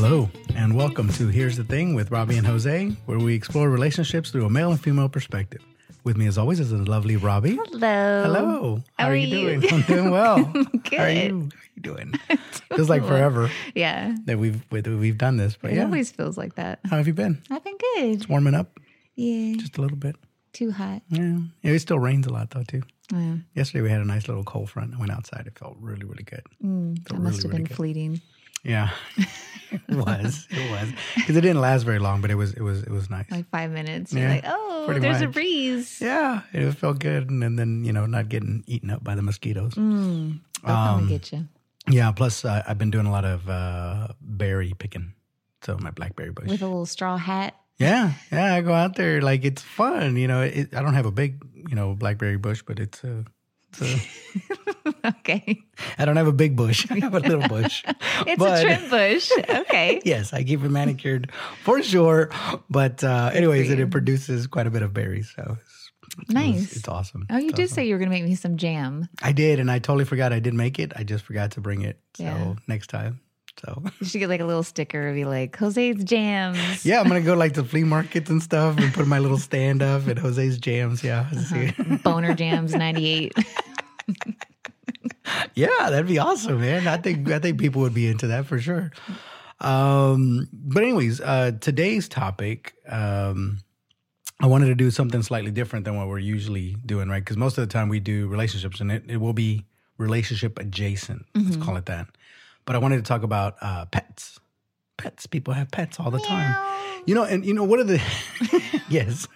Hello, and welcome to Here's the Thing with Robbie and Jose, where we explore relationships through a male and female perspective. With me, as always, is the lovely Robbie. Hello. Hello. How, How are are you, you? doing? I'm doing well. How are Good. you? How are you doing? Feels like forever Yeah. that we've we've done this, but It yeah. always feels like that. How have you been? I've been good. It's warming up Yeah. just a little bit. Too hot. Yeah. yeah it still rains a lot though too. Yeah. Yesterday we had a nice little cold front. I went outside. It felt really, really good. Mm, Felt that must really, have really been good. fleeting. Yeah, it was. It was because it didn't last very long, but it was. It was. It was nice. Like five minutes. You're Yeah, like, oh, pretty there's a breeze. yeah, it felt good, and, then then you know not getting eaten up by the mosquitoes. Mm, they'll come Um, and get you. Yeah. Plus, uh, I've been doing a lot of uh, berry picking. So my blackberry bush. With a little straw hat. yeah, yeah. I go out there like it's fun. You know, it, I don't have a big you know blackberry bush, but it's a. It's a okay. I don't have a big bush. I have a little bush. It's But- a trim bush. Okay. yes, I keep it manicured for sure. But uh, anyways, it, it produces quite a bit of berries, so it's, it was- Nice. it's awesome. Oh, you It's did awesome. say you were going to make me some jam. I did, and I totally forgot I did make it. I just forgot to bring it. So Yeah. next time. So You should get like a little sticker and be like, Jose's jams. yeah, I'm gonna go like to flea markets and stuff and put my little stand up at Jose's Jams. Yeah, see. Boner Jams 98. Yeah, that'd be awesome, man. I think I think people would be into that for sure. Um, but anyways, uh, today's topic, um, I wanted to do something slightly different than what we're usually doing, right? Because most of the time we do relationships, and it, it will be relationship adjacent. Let's call it that. But I wanted to talk about uh, pets. Pets. People have pets all the time. You know, and you know what are the yes,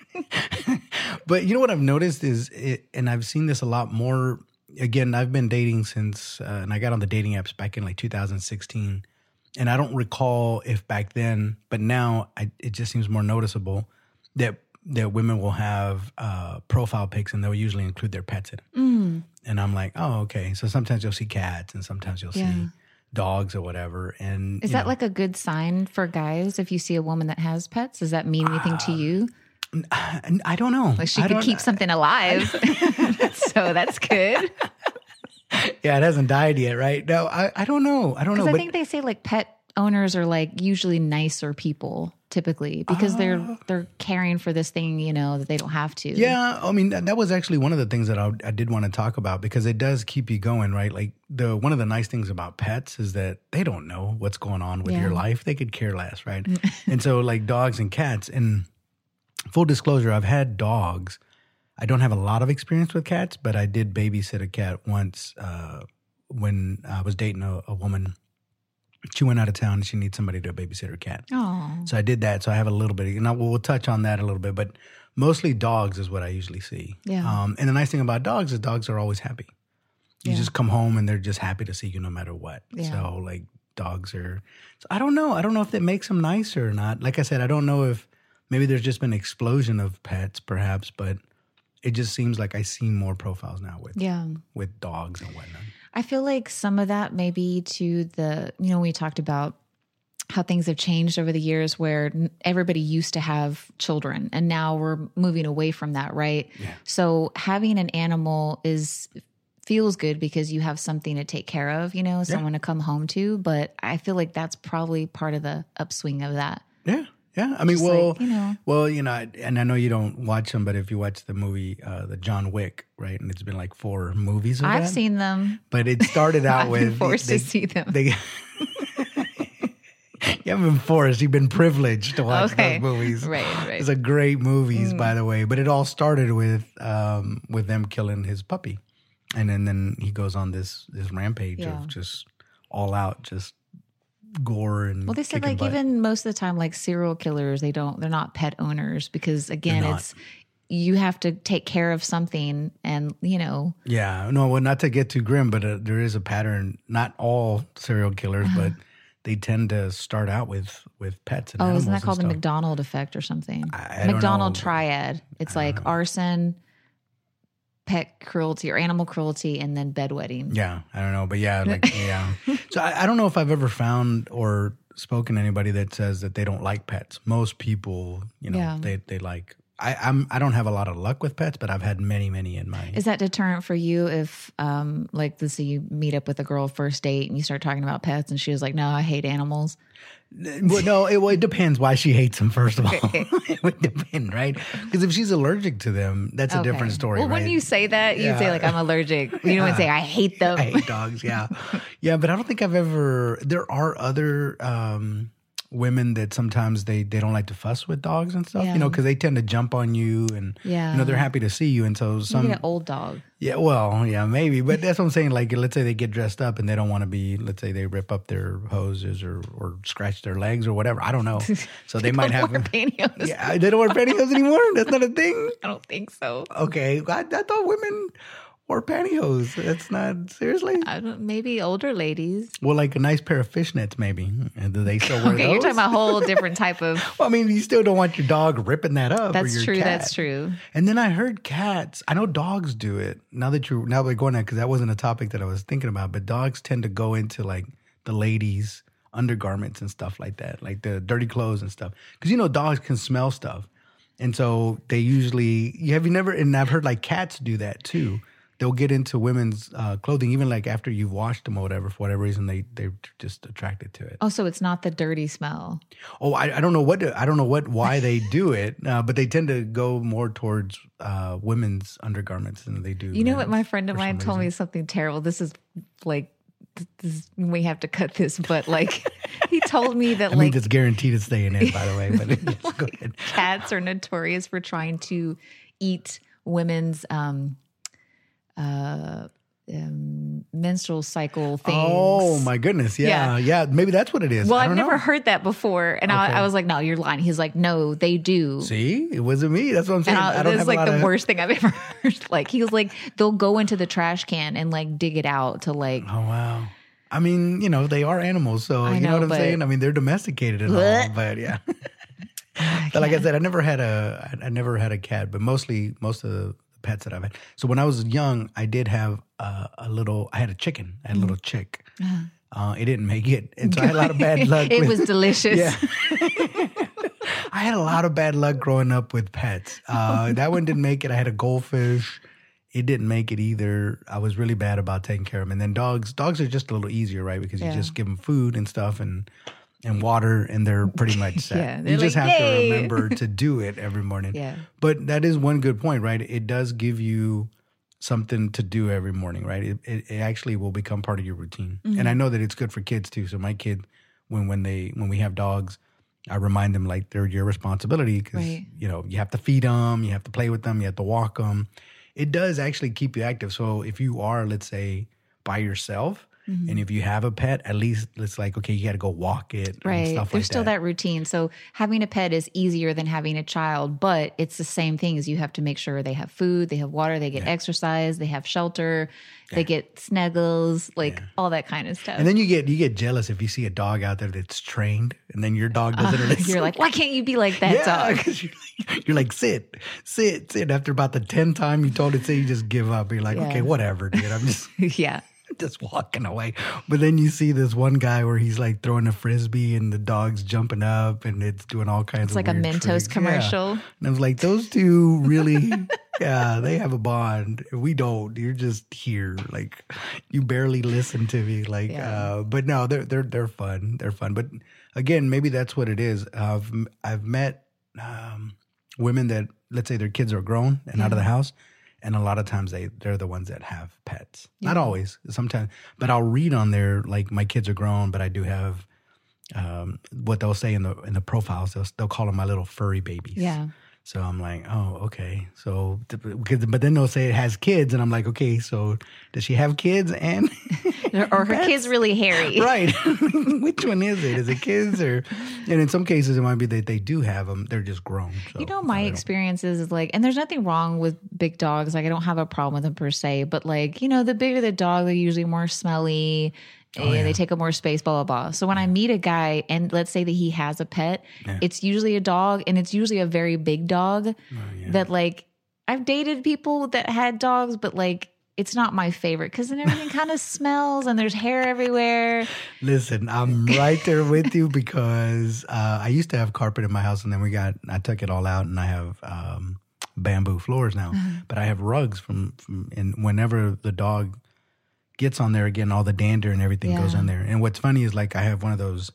but you know what I've noticed is, it, and I've seen this a lot more. Again, I've been dating since, uh, and I got on the dating apps back in like 2016, and I don't recall if back then, but now I, it just seems more noticeable that that women will have uh, profile pics and they'll usually include their pets in it. Mm. And I'm like, oh, okay. So sometimes you'll see cats, and sometimes you'll Yeah. see dogs or whatever. And Is that know, like a good sign for guys if you see a woman that has pets? Does that mean anything to you? I, I don't know. Like she I could keep something alive. so that's good. Yeah, it hasn't died yet, right? No, I, I don't know. I don't know. I But think they say like pet owners are like usually nicer people typically because they're ah. they're caring for this thing, you know, that they don't have to. yeah, I mean that, that was actually one of the things that I, I did want to talk about because it does keep you going, right? Like the one of the nice things about pets is that they don't know what's going on with your life. They could care less, right? and so like dogs and cats. And full disclosure, I've had dogs. I don't have a lot of experience with cats, but I did babysit a cat once uh, when I was dating a, a woman. She went out of town and she needs somebody to babysit her cat. Oh. So I did that. So I have a little bit, and I, we'll, we'll touch on that a little bit, but mostly dogs is what I usually see. Yeah. Um, and the nice thing about dogs is dogs are always happy. You Yeah. just come home and they're just happy to see you no matter what. Yeah. So like dogs are, so I don't know. I don't know if that makes them nicer or not. Like I said, I don't know if maybe there's just been an explosion of pets perhaps, but it just seems like I see more profiles now with, Yeah. with dogs and whatnot. I feel like some of that maybe to the, you know, we talked about how things have changed over the years where everybody used to have children and now we're moving away from that, right? Yeah. So having an animal is feels good because you have something to take care of, you know, someone to come home to, but I feel like that's probably part of the upswing of that. Yeah. Yeah. I mean, Just well, like, you know. Well, you know, and I know you don't watch them, but if you watch the movie, uh, the John Wick, right, and it's been like four movies of I've that. seen them. but it started out with been forced they, to see them. They, you haven't been forced; you've been privileged to watch Okay. those movies. Right, right. It's a great movies, by the way. But it all started with um, with them killing his puppy, and then then he goes on this this rampage Yeah. of just all out, just gore and Well, they said like even most of the time, like serial killers, they don't, they're not pet owners because again, it's you have to take care of something, and you know, Yeah, no, well, not to get too grim, but uh, there is a pattern. Not all serial killers, but they tend to start out with with pets. And oh, isn't that called the stuff. McDonald effect or something? I- I McDonald know. triad. It's like arson, pet cruelty or animal cruelty, and then bedwetting. Yeah, I don't know, but yeah, like yeah. So I, I don't know if I've ever found or spoken to anybody that says that they don't like pets. Most people, you know, Yeah. they they like. I, I'm I don't have a lot of luck with pets, but I've had many, many in my. Is that deterrent for you if, um, like, let's say you meet up with a girl first date and you start talking about pets and she was like, no, I hate animals? Well, no, it, well, it depends why she hates them. First of all, it would depend, right? Because if she's allergic to them, that's a different story. Well, right? when you say that, you say, like, I'm allergic. You don't say, I hate them. I hate dogs. Yeah, yeah, but I don't think I've ever. There are other um, women that sometimes they they don't like to fuss with dogs and stuff. You know, because they tend to jump on you and Yeah. you know they're happy to see you, and so some an old dog. Yeah, well, yeah, maybe, but that's what I'm saying. Like, let's say they get dressed up and they don't want to be. Let's say they rip up their hoses or or scratch their legs or whatever. I don't know. So they might have. Pantyhose. Yeah, they don't wear pantyhose anymore. That's not a thing. I don't think so. Okay, I, I thought women wore pantyhose. That's not seriously. I don't, maybe older ladies. Well, like a nice pair of fishnets, maybe. And do they still wear Okay, those? you're talking about a whole different type of. Well, I mean, you still don't want your dog ripping that up. or That's your true. cat. That's true. And then I heard cats. I know dogs do it. Now that you're now we're going there because that wasn't a topic that I was thinking about. But dogs tend to go into like the ladies' undergarments and stuff like that, like the dirty clothes and stuff. Because you know dogs can smell stuff, and so they usually. You have you never? And I've heard like cats do that too. They'll get into women's uh, clothing even like after you've washed them or whatever. For whatever reason, they they're just attracted to it. Oh, so it's not the dirty smell. Oh, I, I don't know what I don't know what why they do it, uh, but they tend to go more towards uh, women's undergarments than they do. You know what? My friend of mine told me something terrible. This is like, this, we have to cut this, but like, he told me that I like it's guaranteed it's staying in, by the way. But yes, go ahead. cats are notorious for trying to eat women's um, uh, um, menstrual cycle things. Oh my goodness! Yeah, yeah, Maybe that's what it is. Well, I I've never know. heard that before, and Okay. I, I was like, "No, you're lying." He's like, "No, they do." See, it wasn't me. That's what I'm saying. And I, I, don't have like a lot the of, worst thing I've ever heard. like he was like, they'll go into the trash can and like dig it out to like. Oh wow. I mean, you know, they are animals, so I you know, know, what I'm saying. I mean, they're domesticated and all, but yeah. but like I said, I never had a, I I never had a cat, but mostly most of the pets that I've had. So when I was young, I did have a, a little. I had a chicken. I had a little chick. Uh, it didn't make it, and so I had a lot of bad luck. it with- was delicious. yeah. I had a lot of bad luck growing up with pets. Uh, that one didn't make it. I had a goldfish. It didn't make it either. I was really bad about taking care of them. And then dogs, dogs are just a little easier, right? Because you Yeah. just give them food and stuff and and water, and they're pretty much set. Yeah, you they're just have "Yay." to remember to do it every morning. Yeah. But that is one good point, right? It does give you something to do every morning, right? It, it, it actually will become part of your routine. Mm-hmm. And I know that it's good for kids too. So my kid, when when they when we have dogs, I remind them like they're your responsibility because Right. you know you have to feed them, you have to play with them, you have to walk them. It does actually keep you active. So if you are, let's say, by yourself. Mm-hmm. And if you have a pet, at least it's like okay, you got to go walk it, and stuff like that. Right. There's like still that. that. routine. So having a pet is easier than having a child, but it's the same thing as you have to make sure they have food, they have water, they get exercise, they have shelter, they get snuggles, like all that kind of stuff. And then you get you get jealous if you see a dog out there that's trained, and then your dog doesn't. listen. You're like, why can't you be like that yeah, dog? you're like, you're like sit, sit, sit. After about the tenth time you told it to, you just give up. You're like, Yeah. okay, whatever, dude. I'm just yeah. just walking away. But then you see this one guy where he's like throwing a frisbee, and the dog's jumping up, and it's doing all kinds of things. It's of like a Mentos tricks. Yeah. commercial. And I was like, those two really, yeah, they have a bond. We don't. You're just here, like you barely listen to me, like. Yeah. Uh, but no, they're they're they're fun. They're fun. But again, maybe that's what it is. I've I've met um, women that let's say their kids are grown and out of the house. And a lot of times they they're the ones that have pets. Not always, sometimes. But I'll read on there like my kids are grown, but I do have um, what they'll say in the in the profiles. They'll they'll call them my little furry babies. Yeah. So I'm like, oh, okay. So, because, but then they'll say it has kids, and I'm like, okay. So does she have kids and Or her kid's really hairy. right? Which one is it? Is it kids or? And in some cases, it might be that they do have them. They're just grown. So, You know, my experiences is like, and there's nothing wrong with big dogs. Like, I don't have a problem with them per se, but like, you know, the bigger the dog, they're usually more smelly. Oh, and They take up more space, blah, blah, blah. So when I meet a guy and let's say that he has a pet, it's usually a dog and it's usually a very big dog Oh, that like I've dated people that had dogs, but like it's not my favorite because then everything kind of smells and there's hair everywhere. Listen, I'm right there with you because uh, I used to have carpet in my house, and then we got I took it all out, and I have um, bamboo floors now. But I have rugs from, from and whenever the dog gets on there again, all the dander and everything goes Yeah. in there. And what's funny is like I have one of those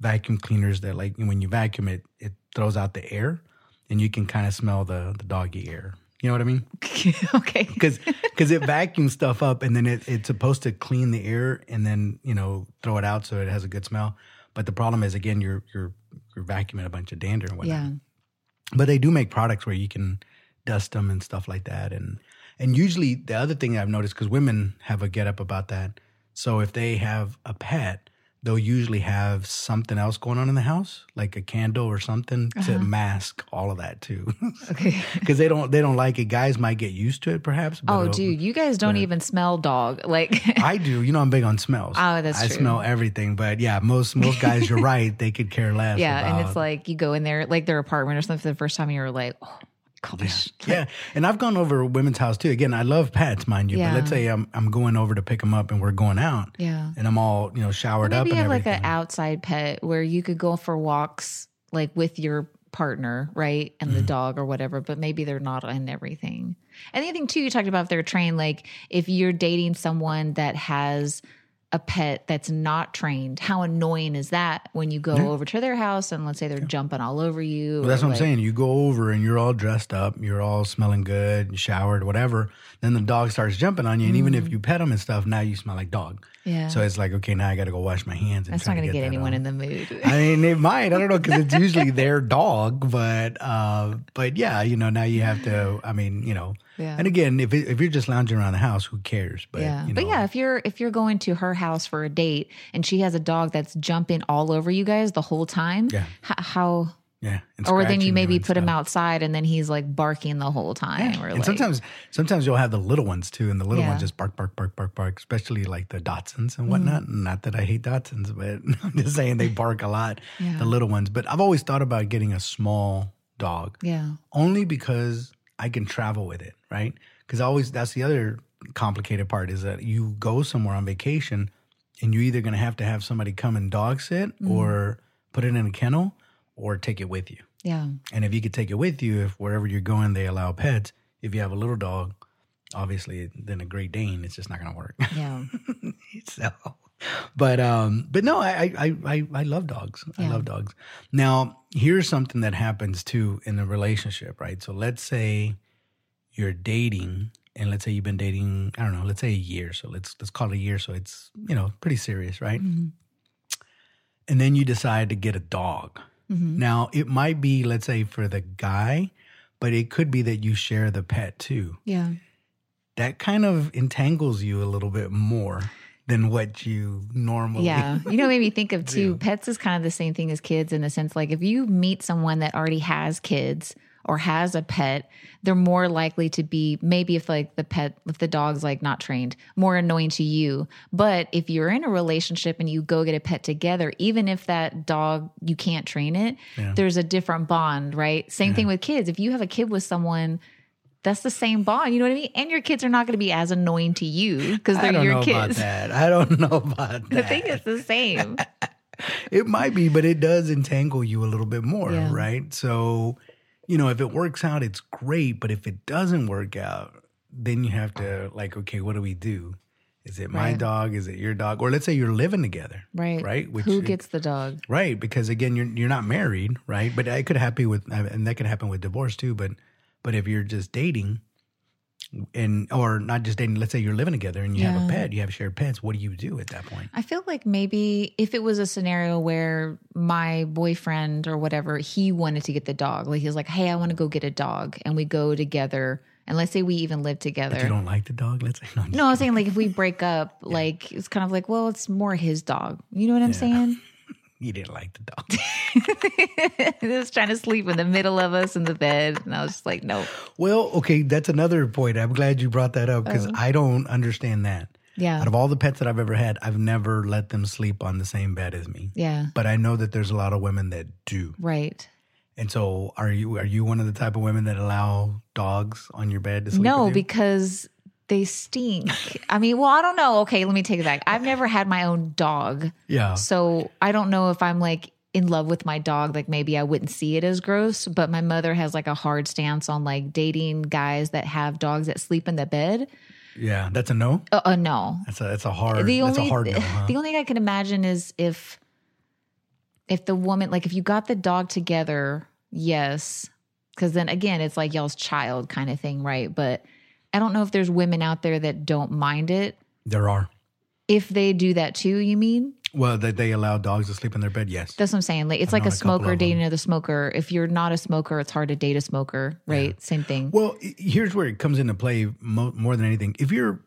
vacuum cleaners that like when you vacuum it, it throws out the air, and you can kind of smell the the doggy air. You know what I mean? okay. because because it vacuums stuff up and then it, it's supposed to clean the air and then you know throw it out so it has a good smell. But the problem is again you're you're you're vacuuming a bunch of dander and whatnot. Yeah. But they do make products where you can dust them and stuff like that. And and usually the other thing I've noticed because women have a get up about that. So if they have a pet, they'll usually have something else going on in the house, like a candle or something to uh-huh. mask all of that too. Okay. Because they don't they don't like it. Guys might get used to it perhaps. But Oh, dude, you guys don't even smell dog. Like, I do. You know, I'm big on smells. Oh, that's I true. smell everything, but yeah, most most guys, you're right. They could care less. yeah. And it's like you go in there, like their apartment or something for the first time, and you're like, oh gosh. yeah. And I've gone over women's house too. Again, I love pets, mind you. Yeah. But let's say I'm I'm going over to pick them up and we're going out. Yeah. And I'm all you know showered up Maybe you have like an outside pet where you could go for walks like with your partner, right? And Mm-hmm. the dog or whatever, but maybe they're not in everything. And the other thing too, you talked about if they're trained, like if you're dating someone that has a pet that's not trained, how annoying is that when you go over to their house and let's say they're jumping all over you? Well, that's what I'm saying. You go over and you're all dressed up, you're all smelling good, showered, whatever. Then the dog starts jumping on you, and even if you pet them and stuff, now you smell like dog. Mm. Yeah. So it's like, okay, now I got to go wash my hands. And That's not going to get, that anyone off. in the mood. I mean, it might. I don't know because it's usually their dog, but uh, but yeah, you know, now you have to. I mean, you know, Yeah. and again, if if you're just lounging around the house, who cares? But yeah, you know, but yeah, if you're if you're going to her house for a date and she has a dog that's jumping all over you guys the whole time, Yeah. how yeah. or then you maybe put him outside and then he's like barking the whole time, or And like sometimes, sometimes you'll have the little ones too, and the little Yeah. ones just bark, bark, bark, bark, bark. Especially like the Dachshunds and whatnot. Mm. Not that I hate Dachshunds, but I'm just saying they bark a lot. Yeah. The little ones. But I've always thought about getting a small dog. yeah, only because I can travel with it, right? Because always that's the other complicated part is that you go somewhere on vacation and you're either going to have to have somebody come and dog sit mm. or put it in a kennel or take it with you. yeah, And if you could take it with you, if wherever you're going they allow pets, if you have a little dog, obviously then a Great Dane, it's just not going to work. yeah, so but um but no I, I i i love dogs. I love dogs. Now here's something that happens too in a relationship right? So let's say you're dating and let's say you've been dating i don't know let's say a year. So let's let's call it a year. So it's you know pretty serious right? Mhm. and then you decide to get a dog. Mhm. now it might be let's say for the guy but it could be that you share the pet too. Yeah, that kind of entangles you a little bit more than what you normally yeah. You know, made me think of too. Yeah. Pets is kind of the same thing as kids in the sense like if you meet someone that already has kids or has a pet, they're more likely to be maybe if like the pet if the dog's like not trained, more annoying to you. But if you're in a relationship and you go get a pet together, even if that dog you can't train it, Yeah. there's a different bond, right? Same thing with kids. If you have a kid with someone that's the same bond, you know what I mean? And your kids are not going to be as annoying to you because they're don't your know about kids. that. I don't know about that. I think it's the same. it might be, but it does entangle you a little bit more, Yeah. right? So, you know, if it works out, it's great. But if it doesn't work out, then you have to like, okay, what do we do? Is it my Right. dog? Is it your dog? Or let's say you're living together, Right. Right? Which Who gets the dog? right? Because again, you're you're not married, right? But it could happen with, and that could happen with divorce too. But but if you're just dating, and or not just dating, let's say you're living together and you have a pet, you have shared pets. What do you do at that point? I feel like maybe if it was a scenario where my boyfriend or whatever, he wanted to get the dog. Like he was like, Hey, I want to go get a dog. And we go together. And let's say we even live together. You don't like the dog, let's say. No, I'm no, I was saying like if we break up, like it's kind of like, well, it's more his dog. You know what I'm saying? You didn't like the dog. he was trying to sleep in the middle of us in the bed. And I was just like, no. well, okay, that's another point. I'm glad you brought that up because Oh. Uh-huh. I don't understand that. Yeah. Out of all the pets that I've ever had, I've never let them sleep on the same bed as me. Yeah. But I know that there's a lot of women that do. Right. And so, are you are you one of the type of women that allow dogs on your bed to sleep? No, because they stink. I mean, well, I don't know. Okay, let me take it back. I've never had my own dog. Yeah. So I don't know if I'm like in love with my dog. Like maybe I wouldn't see it as gross, but my mother has like a hard stance on like dating guys that have dogs that sleep in the bed. Yeah. That's a no. Uh, uh no. That's a that's a hard. The that's only a hard no. Huh? the only thing I can imagine is if if the woman like if you got the dog together, yes. Cause then again, it's like y'all's child kind of thing, right? But I don't know if there's women out there that don't mind it. there are. If they do that too, you mean? Well, that they allow dogs to sleep in their bed. Yes. That's what I'm saying. Like it's like a a smoker dating another smoker. If you're not a smoker, it's hard to date a smoker, right? Same thing. Well, here's where it comes into play mo- more than anything. If you're,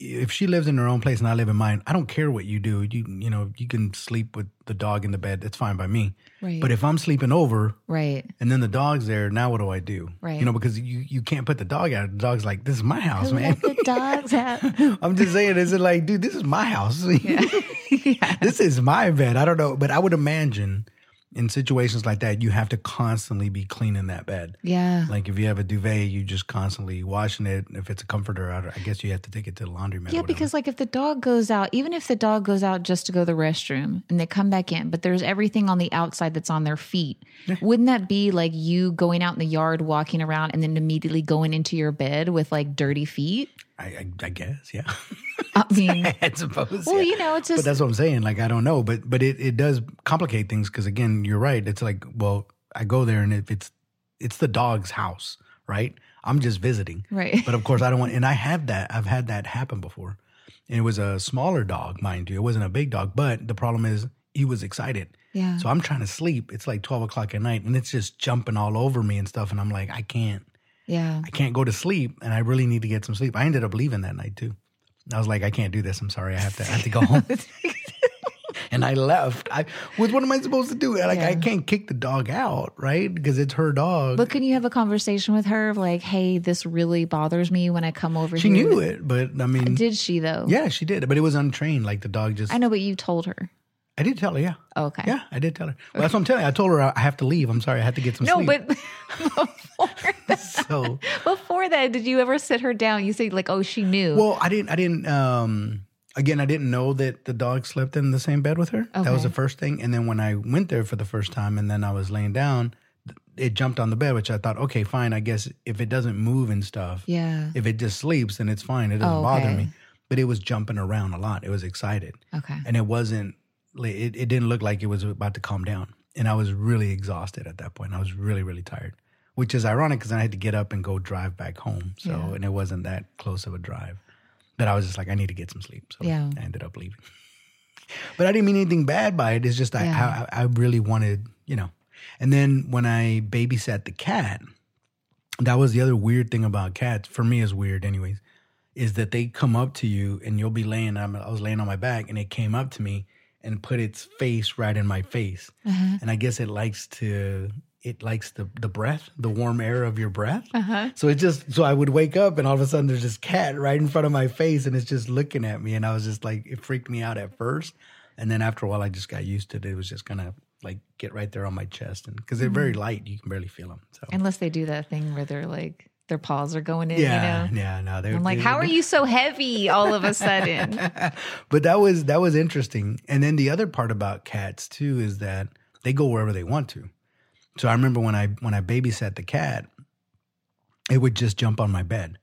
if she lives in her own place and I live in mine, I don't care what you do. You you know you can sleep with the dog in the bed. It's fine by me. Right. But if I'm sleeping over right. and then the dog's there, now what do I do? Right. You know because you you can't put the dog out. The dog's like, this is my house, man. Let the dogs out. I'm just saying, is it like, dude, this is my house. Yeah, this is my bed. I don't know, but I would imagine in situations like that, you have to constantly be cleaning that bed. Yeah. Like if you have a duvet, you just constantly washing it. If it's a comforter, I, I guess you have to take it to the laundromat. Yeah, because like if the dog goes out, even if the dog goes out just to go to the restroom and they come back in, but there's everything on the outside that's on their feet, wouldn't that be like you going out in the yard, walking around, and then immediately going into your bed with like dirty feet? I, I, I guess, yeah. I mean, I suppose. well, yeah. you know, it's just. but that's what I'm saying. Like I don't know, but but it, it does complicate things because again, you're right. It's like, well, I go there and if it's it's the dog's house, right? I'm just visiting. right. But of course, I don't want. And I have that. I've had that happen before. And it was a smaller dog, mind you. It wasn't a big dog, but the problem is he was excited. Yeah. So I'm trying to sleep. It's like 12 o'clock at night, and it's just jumping all over me and stuff. And I'm like, I can't. Yeah. I can't go to sleep, and I really need to get some sleep. I ended up leaving that night too. I was like, I can't do this. I'm sorry. I have to. I have to go home. and I left. I what, what am I supposed to do? Like I can't kick the dog out, right? Because it's her dog. But can you have a conversation with her of like, hey, this really bothers me when I come over she here? knew it, but I mean, Did she though? yeah, she did. But it was untrained. Like the dog just. I know, but you told her. I did tell her. Yeah. Oh, okay. Yeah, I did tell her. Well, that's what I'm telling you. I told her I have to leave. I'm sorry. I had to get some No, sleep. but before that, so before that, did you ever sit her down? You say like, oh, she knew. well, I didn't. I didn't. Um, again, I didn't know that the dog slept in the same bed with her. That was the first thing. And then when I went there for the first time, and then I was laying down, it jumped on the bed, which I thought, okay, fine. I guess if it doesn't move and stuff, yeah. if it just sleeps, then it's fine. It doesn't Oh, bother me. But it was jumping around a lot. It was excited. Okay. and it wasn't it, it didn't look like it was about to calm down. And i was really exhausted at that point. I was really really tired which is ironic because i had to get up and go drive back home. So Yeah. and it wasn't that close of a drive but i was just like i need to get some sleep. So Yeah. i ended up leaving. But i didn't mean anything bad by it. It's just I, Yeah. I i really wanted you know. And then when i babysat the cat that was the other weird thing about cats for me is weird anyways is that they come up to you and you'll be laying i was laying on my back and it came up to me and put its face right in my face. Uh-huh. and i guess it likes to it likes the the breath the warm air of your breath. Uh-huh. so it just so i would wake up and all of a sudden there's this cat right in front of my face and it's just looking at me. And i was just like it freaked me out at first. And then after a while i just got used to it. It was just gonna like get right there on my chest. And because they're very Mm-hmm. light. You can barely feel them so. Unless they do that thing where they're like their paws are going in. yeah You know. yeah no they're I'm like, they- how are you so heavy all of a sudden? but that was that was interesting. And then the other part about cats too is that they go wherever they want to. So I remember when I when I babysat the cat, it would just jump on my bed.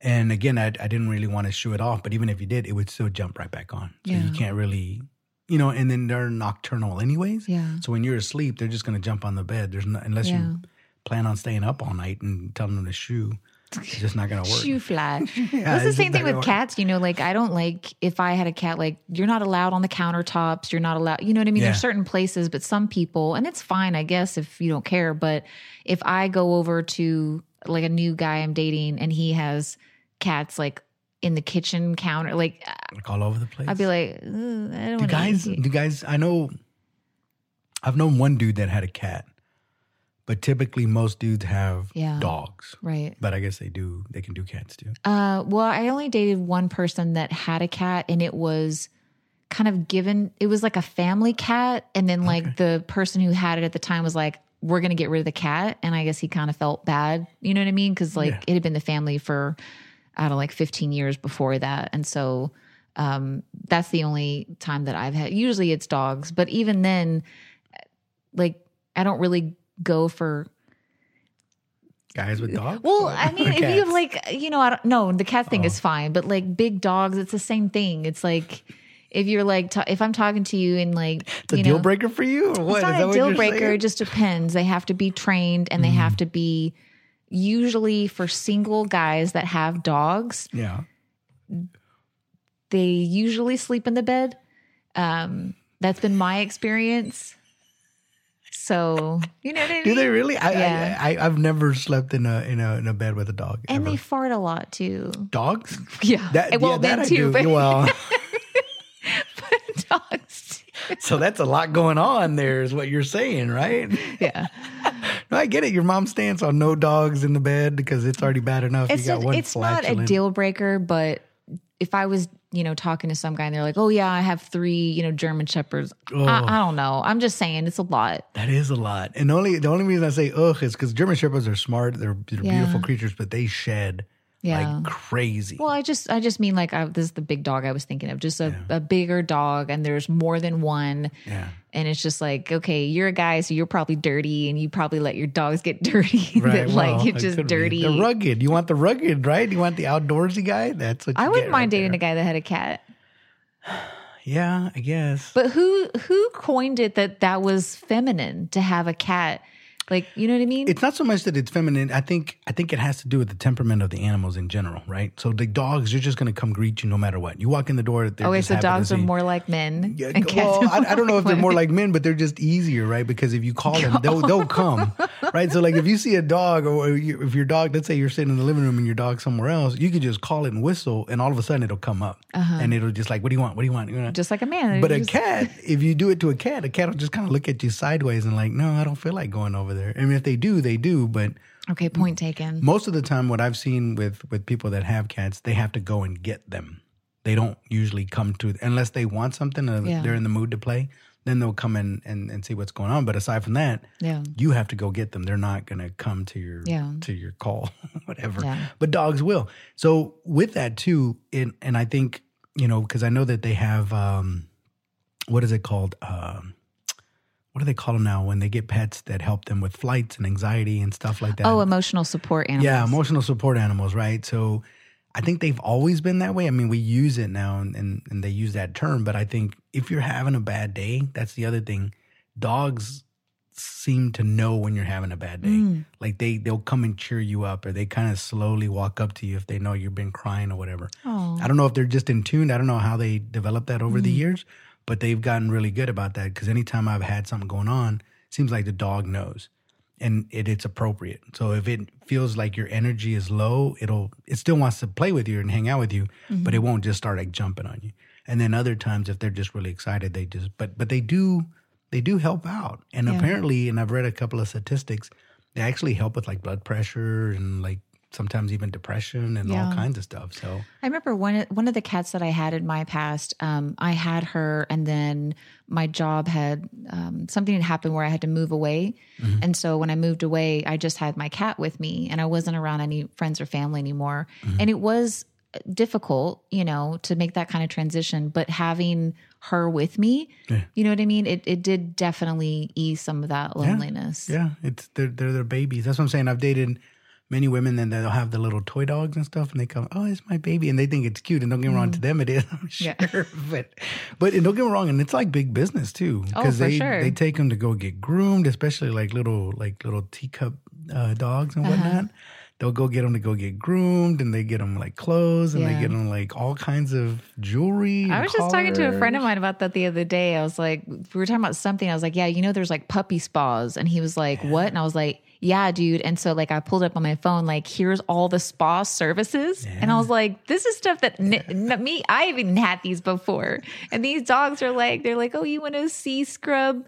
And again, I, I didn't really want to shoo it off, but even if you did, it would still jump right back on. So Yeah. you can't really, you know. And then they're nocturnal, anyways. Yeah. So when you're asleep, they're just going to jump on the bed. There's no unless Yeah. you plan on staying up all night and telling them to shoo. It's just not to work. Shoo fly. Yeah, That's the same thing with work. cats. You know, like I don't like if I had a cat, like you're not allowed on the countertops. You're not allowed, you know what I mean? Yeah. There's certain places, but some people, and it's fine, I guess, if you don't care. But if I go over to like a new guy I'm dating and he has cats like in the kitchen counter, like Like all over the place. I'd be like, I don't Do guys, do guys, I know, I've known one dude that had a cat, but typically most dudes have Yeah. dogs. Right. But I guess they do, they can do cats too. Uh, well, I only dated one person that had a cat, and it was kind of given. It was like a family cat, and then like the person who had it at the time was like, "We're gonna get rid of the cat," and I guess he kind of felt bad. You know what I mean? Because like Yeah. it had been the family for. out of like 15 years before that. And so um, that's the only time that I've had. Usually it's dogs, but even then, like I don't really go for. Guys with dogs. Well, Or- I mean, if you have like, you know, I don't no, the cat thing Oh. is fine, but like big dogs, it's the same thing. It's like if you're like, ta- if I'm talking to you and like, it's a you deal breaker for you, or what? it's Is not that a deal breaker. saying? It just depends. They have to be trained and they have to be usually for single guys that have dogs, yeah. they usually sleep in the bed. Um, that's been my experience. So, you know what I mean? Do they really? I, Yeah. I, I I've never slept in a in a in a bed with a dog. and ever. they fart a lot too. dogs. Yeah. That, well, yeah, that I too, do. but Well, dogs. too. so that's a lot going on there, is what you're saying, right? Yeah. No, I get it. Your mom's stance on no dogs in the bed because it's already bad enough. It's you got a- one it's not a deal breaker, but if I was, you know, talking to some guy and they're like, "Oh yeah, I have three, you know, German shepherds," Oh. I, I don't know. I'm just saying it's a lot. That is a lot. And only the only reason I say ugh is because German shepherds are smart. They're, they're Yeah. beautiful creatures, but they shed Yeah. like crazy. Well, I just, I just mean like I, this is the big dog I was thinking of, just a, a bigger dog, and there's more than one, yeah. and it's just like, okay, you're a guy, so you're probably dirty, and you probably let your dogs get dirty, Right. that, like well, it's just be. dirty. The rugged. You want the rugged, right? You want the outdoorsy guy? That's what I wouldn't mind right dating there. a guy that had a cat. Yeah, I guess. But who who coined it that that was feminine to have a cat? Like, you know what I mean? It's not so much that it's feminine. I think I think it has to do with the temperament of the animals in general, right? So the dogs, you're just going to come greet you no matter what. You walk in the door. They're okay, just so dogs are more like men. Yeah, and well, I, I don't know if they're more like men, but they're just easier, right? Because if you call them, they'll they'll come, right? So like if you see a dog, or if your dog, let's say you're sitting in the living room and your dog's somewhere else, you could just call it and whistle, and all of a sudden it'll come up, and it'll just like, what do you want? What do you want? You know? Uh-huh. just like a man. But a Just- cat, if you do it to a cat, a cat will just kind of look at you sideways and like, no, I don't feel like going over there. I mean, if they do, they do. But Okay, point taken. most of the time, what I've seen with with people that have cats, they have to go and get them. They don't usually come to unless they want something or Yeah. they're in the mood to play. Then they'll come in and, and see what's going on. But aside from that, Yeah. you have to go get them. They're not going to come to your Yeah. to your call, whatever. Yeah. But dogs will. So with that too, and and I think you know because I know that they have um, what is it called? Um, what do they call them now when they get pets that help them with flights and anxiety and stuff like that? Oh, emotional support animals. yeah, emotional support animals, right? So I think they've always been that way. I mean, we use it now and, and, and they use that term, but I think if you're having a bad day, that's the other thing. Dogs seem to know when you're having a bad day. Mm. Like they they'll come and cheer you up or they kind of slowly walk up to you if they know you've been crying or whatever. Oh. I don't know if they're just in tune. I don't know how they developed that over the years, but they've gotten really good about that because anytime I've had something going on, it seems like the dog knows and it, it's appropriate. So if it feels like your energy is low, it'll it still wants to play with you and hang out with you, mm-hmm. but it won't just start like jumping on you. And then other times if they're just really excited, they just but but they do they do help out. And Yeah. apparently, and I've read a couple of statistics, they actually help with like blood pressure and like sometimes even depression and all kinds of stuff. So I remember one one of the cats that I had in my past. Um, I had her, and then my job had um, something had happened where I had to move away, Mm-hmm. and so when I moved away, I just had my cat with me, and I wasn't around any friends or family anymore, Mm-hmm. and it was difficult, you know, to make that kind of transition. But having her with me, Yeah. you know what I mean? It it did definitely ease some of that loneliness. Yeah, it's they're they're their babies. That's what I'm saying. I've dated many women and they'll have the little toy dogs and stuff, and they come, oh, it's my baby, and they think it's cute. And don't get me wrong, to them it is, I'm sure. Yeah. but but and don't get me wrong, and it's like big business too, Oh, they sure. they take them to go get groomed, especially like little like little teacup uh, dogs and Uh-huh. whatnot. They'll go get them to go get groomed, and they get them like clothes, and Yeah. they get them like all kinds of jewelry. I was just talking to a friend of mine about that the other day. I was like, we were talking about something. I was like, yeah, you know, there's like puppy spas. And he was like, what? And I was like, yeah, dude. And so like I pulled up on my phone, like, here's all the spa services. And I was like, this is stuff that n- n- me, I even had these before. And these dogs are like, they're like, oh, you want a sea scrub,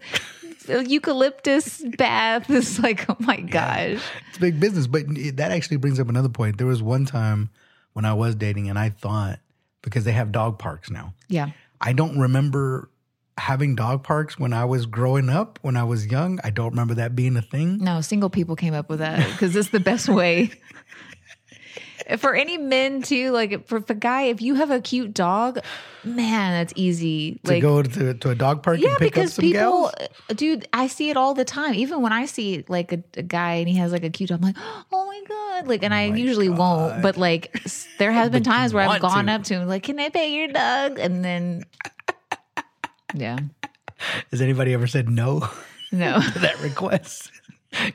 eucalyptus bath? It's like, oh my gosh. It's big business, but that actually brings up another point. There was one time when I was dating, and I thought because they have dog parks now. Yeah. I don't remember having dog parks when I was growing up. When I was young, I don't remember that being a thing. No, single people came up with that because it's the best way. for any men too, like for the guy, if you have a cute dog, man, that's easy. to like go to, to a dog park yeah, and pick up because some people, gals? dude, I see it all the time. Even when I see like a, a guy and he has like a cute, dog, I'm like, oh my god, like, and oh I my usually won't, but like, there has been times where I've gone to. up to him like, can I pet your dog? And then, yeah, Has anybody ever said no no. to that request?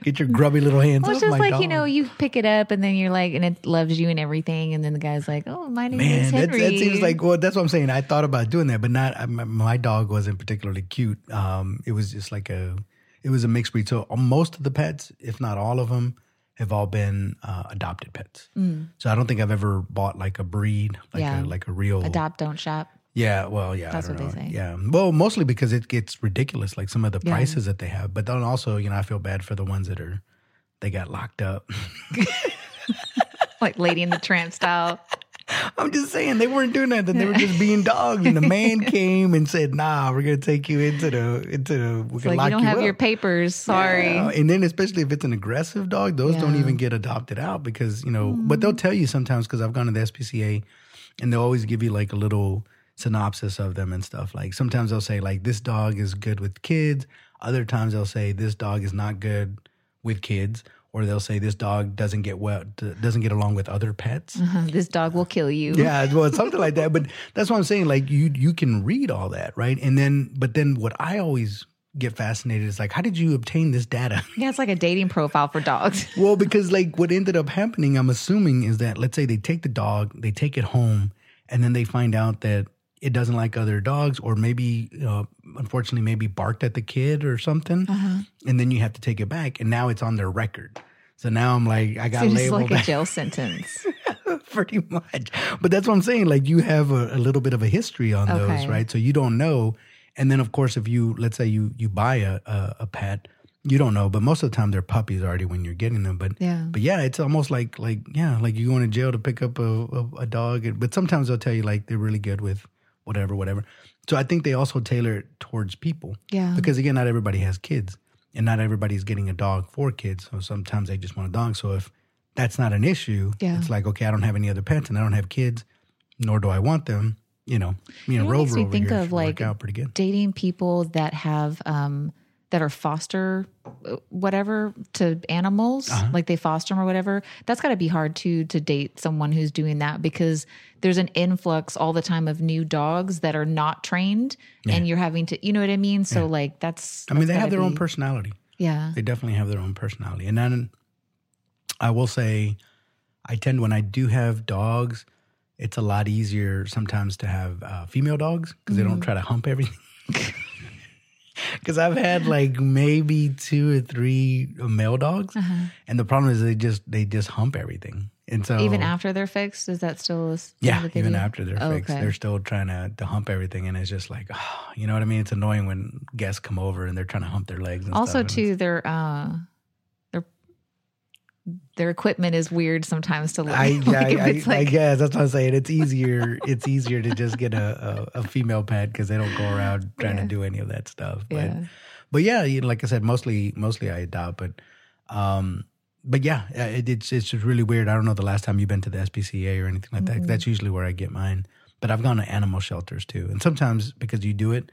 Get your grubby little hands Well, it's just like you know, you pick it up and then you're like, and it loves you and everything, and then the guy's like, "Oh, my name Man, is that, Henry." that seems like well. That's what I'm saying. I thought about doing that, but not. My- my dog wasn't particularly cute. Um, it was just like a. It was a mixed breed. So uh, most of the pets, if not all of them, have all been uh, adopted pets. So I don't think I've ever bought like a breed, like Mm. Yeah. a like a real. adopt, don't shop. Yeah, well, yeah, That's I don't what they know. say. Yeah, well, mostly because it gets ridiculous, like some of the Yeah. prices that they have. But then also, you know, I feel bad for the ones that are they got locked up. like Lady in the Tramp style. I'm just saying they weren't doing that. That they were just being dogs, and the man came and said, "Nah, we're gonna take you into the into the. We're It's gonna like lock you don't have up." your papers. Sorry. Yeah. And then especially if it's an aggressive dog, those don't even get adopted out because you know. But they'll mm. tell you sometimes because I've gone to the SPCA, and they'll always give you like a little synopsis of them and stuff. Like sometimes they'll say like this dog is good with kids. Other times they'll say this dog is not good with kids. Or they'll say this dog doesn't get well, doesn't get along with other pets. Uh-huh, This dog will kill you. Yeah, well, something like that. But that's what I'm saying. Like you, you can read all that, right? And then, but then, what I always get fascinated is like, how did you obtain this data? Yeah, it's like a dating profile for dogs. well, because like what ended up happening, I'm assuming, is that let's say they take the dog, they take it home, and then they find out that it doesn't like other dogs, or maybe, uh, unfortunately, maybe barked at the kid or something, and then you have to take it back, and now it's on their record. So now I'm like, I got It's labeled like a jail sentence. pretty much. But that's what I'm saying. Like you have a, a little bit of a history on those, right? So you don't know. And then of course, if you let's say you you buy a, a a pet, you don't know. But most of the time, they're puppies already when you're getting them. But Yeah. but yeah, it's almost like like yeah, like you going to jail to pick up a, a, a dog. But sometimes they'll tell you like they're really good with whatever, whatever. So I think they also tailor it towards people. Yeah. Because again, not everybody has kids, and not everybody's getting a dog for kids. So sometimes they just want a dog. So if that's not an issue, Yeah. it's like okay, I don't have any other pets, and I don't have kids, nor do I want them. You know, me and Rover makes me over think here of, like, out pretty good. dating people that have um that are foster uh, whatever to animals Uh-huh. like they foster them or whatever that's got to be hard too to date someone who's doing that because there's an influx all the time of new dogs that are not trained and you're having to you know what i mean so like that's I mean, they have their own personality. yeah They definitely have their own personality. And then I will say, I tend when I do have dogs, it's a lot easier sometimes to have uh, female dogs because they Mm-hmm. don't try to hump everything. Because I've had like maybe two or three male dogs, and the problem is they just they just hump everything, and so even after they're fixed is that still a yeah, even after they're fixed, Okay. they're still trying to, to hump everything, and it's just like, you know what I mean? It's annoying when guests come over and they're trying to hump their legs. And also stuff, and it's- too uh their their equipment is weird sometimes to look I, like I, I, it's I guess that's what I'm saying. It's easier. it's easier to just get a, a, a female pet because they don't go around trying Yeah. to do any of that stuff. But Yeah. but yeah, you know, like I said, mostly mostly I adopt. But um, but yeah, it, it's it's just really weird. I don't know the last time you've been to the SPCA or anything like Mm-hmm. that. That's usually where I get mine. But I've gone to animal shelters too, and sometimes because you do it,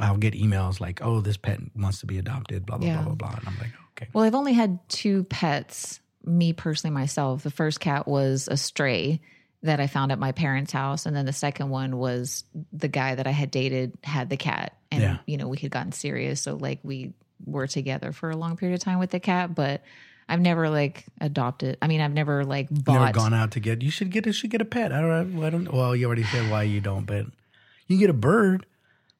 I'll get emails like, "Oh, this pet wants to be adopted," blah blah Yeah. blah blah blah, and I'm like, okay. Well, I've only had two pets, me personally, myself. The first cat was a stray that I found at my parents' house. And then the second one was the guy that I had dated had the cat. And, Yeah. you know, we had gotten serious. So, like, we were together for a long period of time with the cat, but I've never, like, adopted. I mean, I've never, like, bought. Never gone out to get. You should get. A, should get a pet. I don't. I don't. Well, you already said why you don't, but you can get a bird.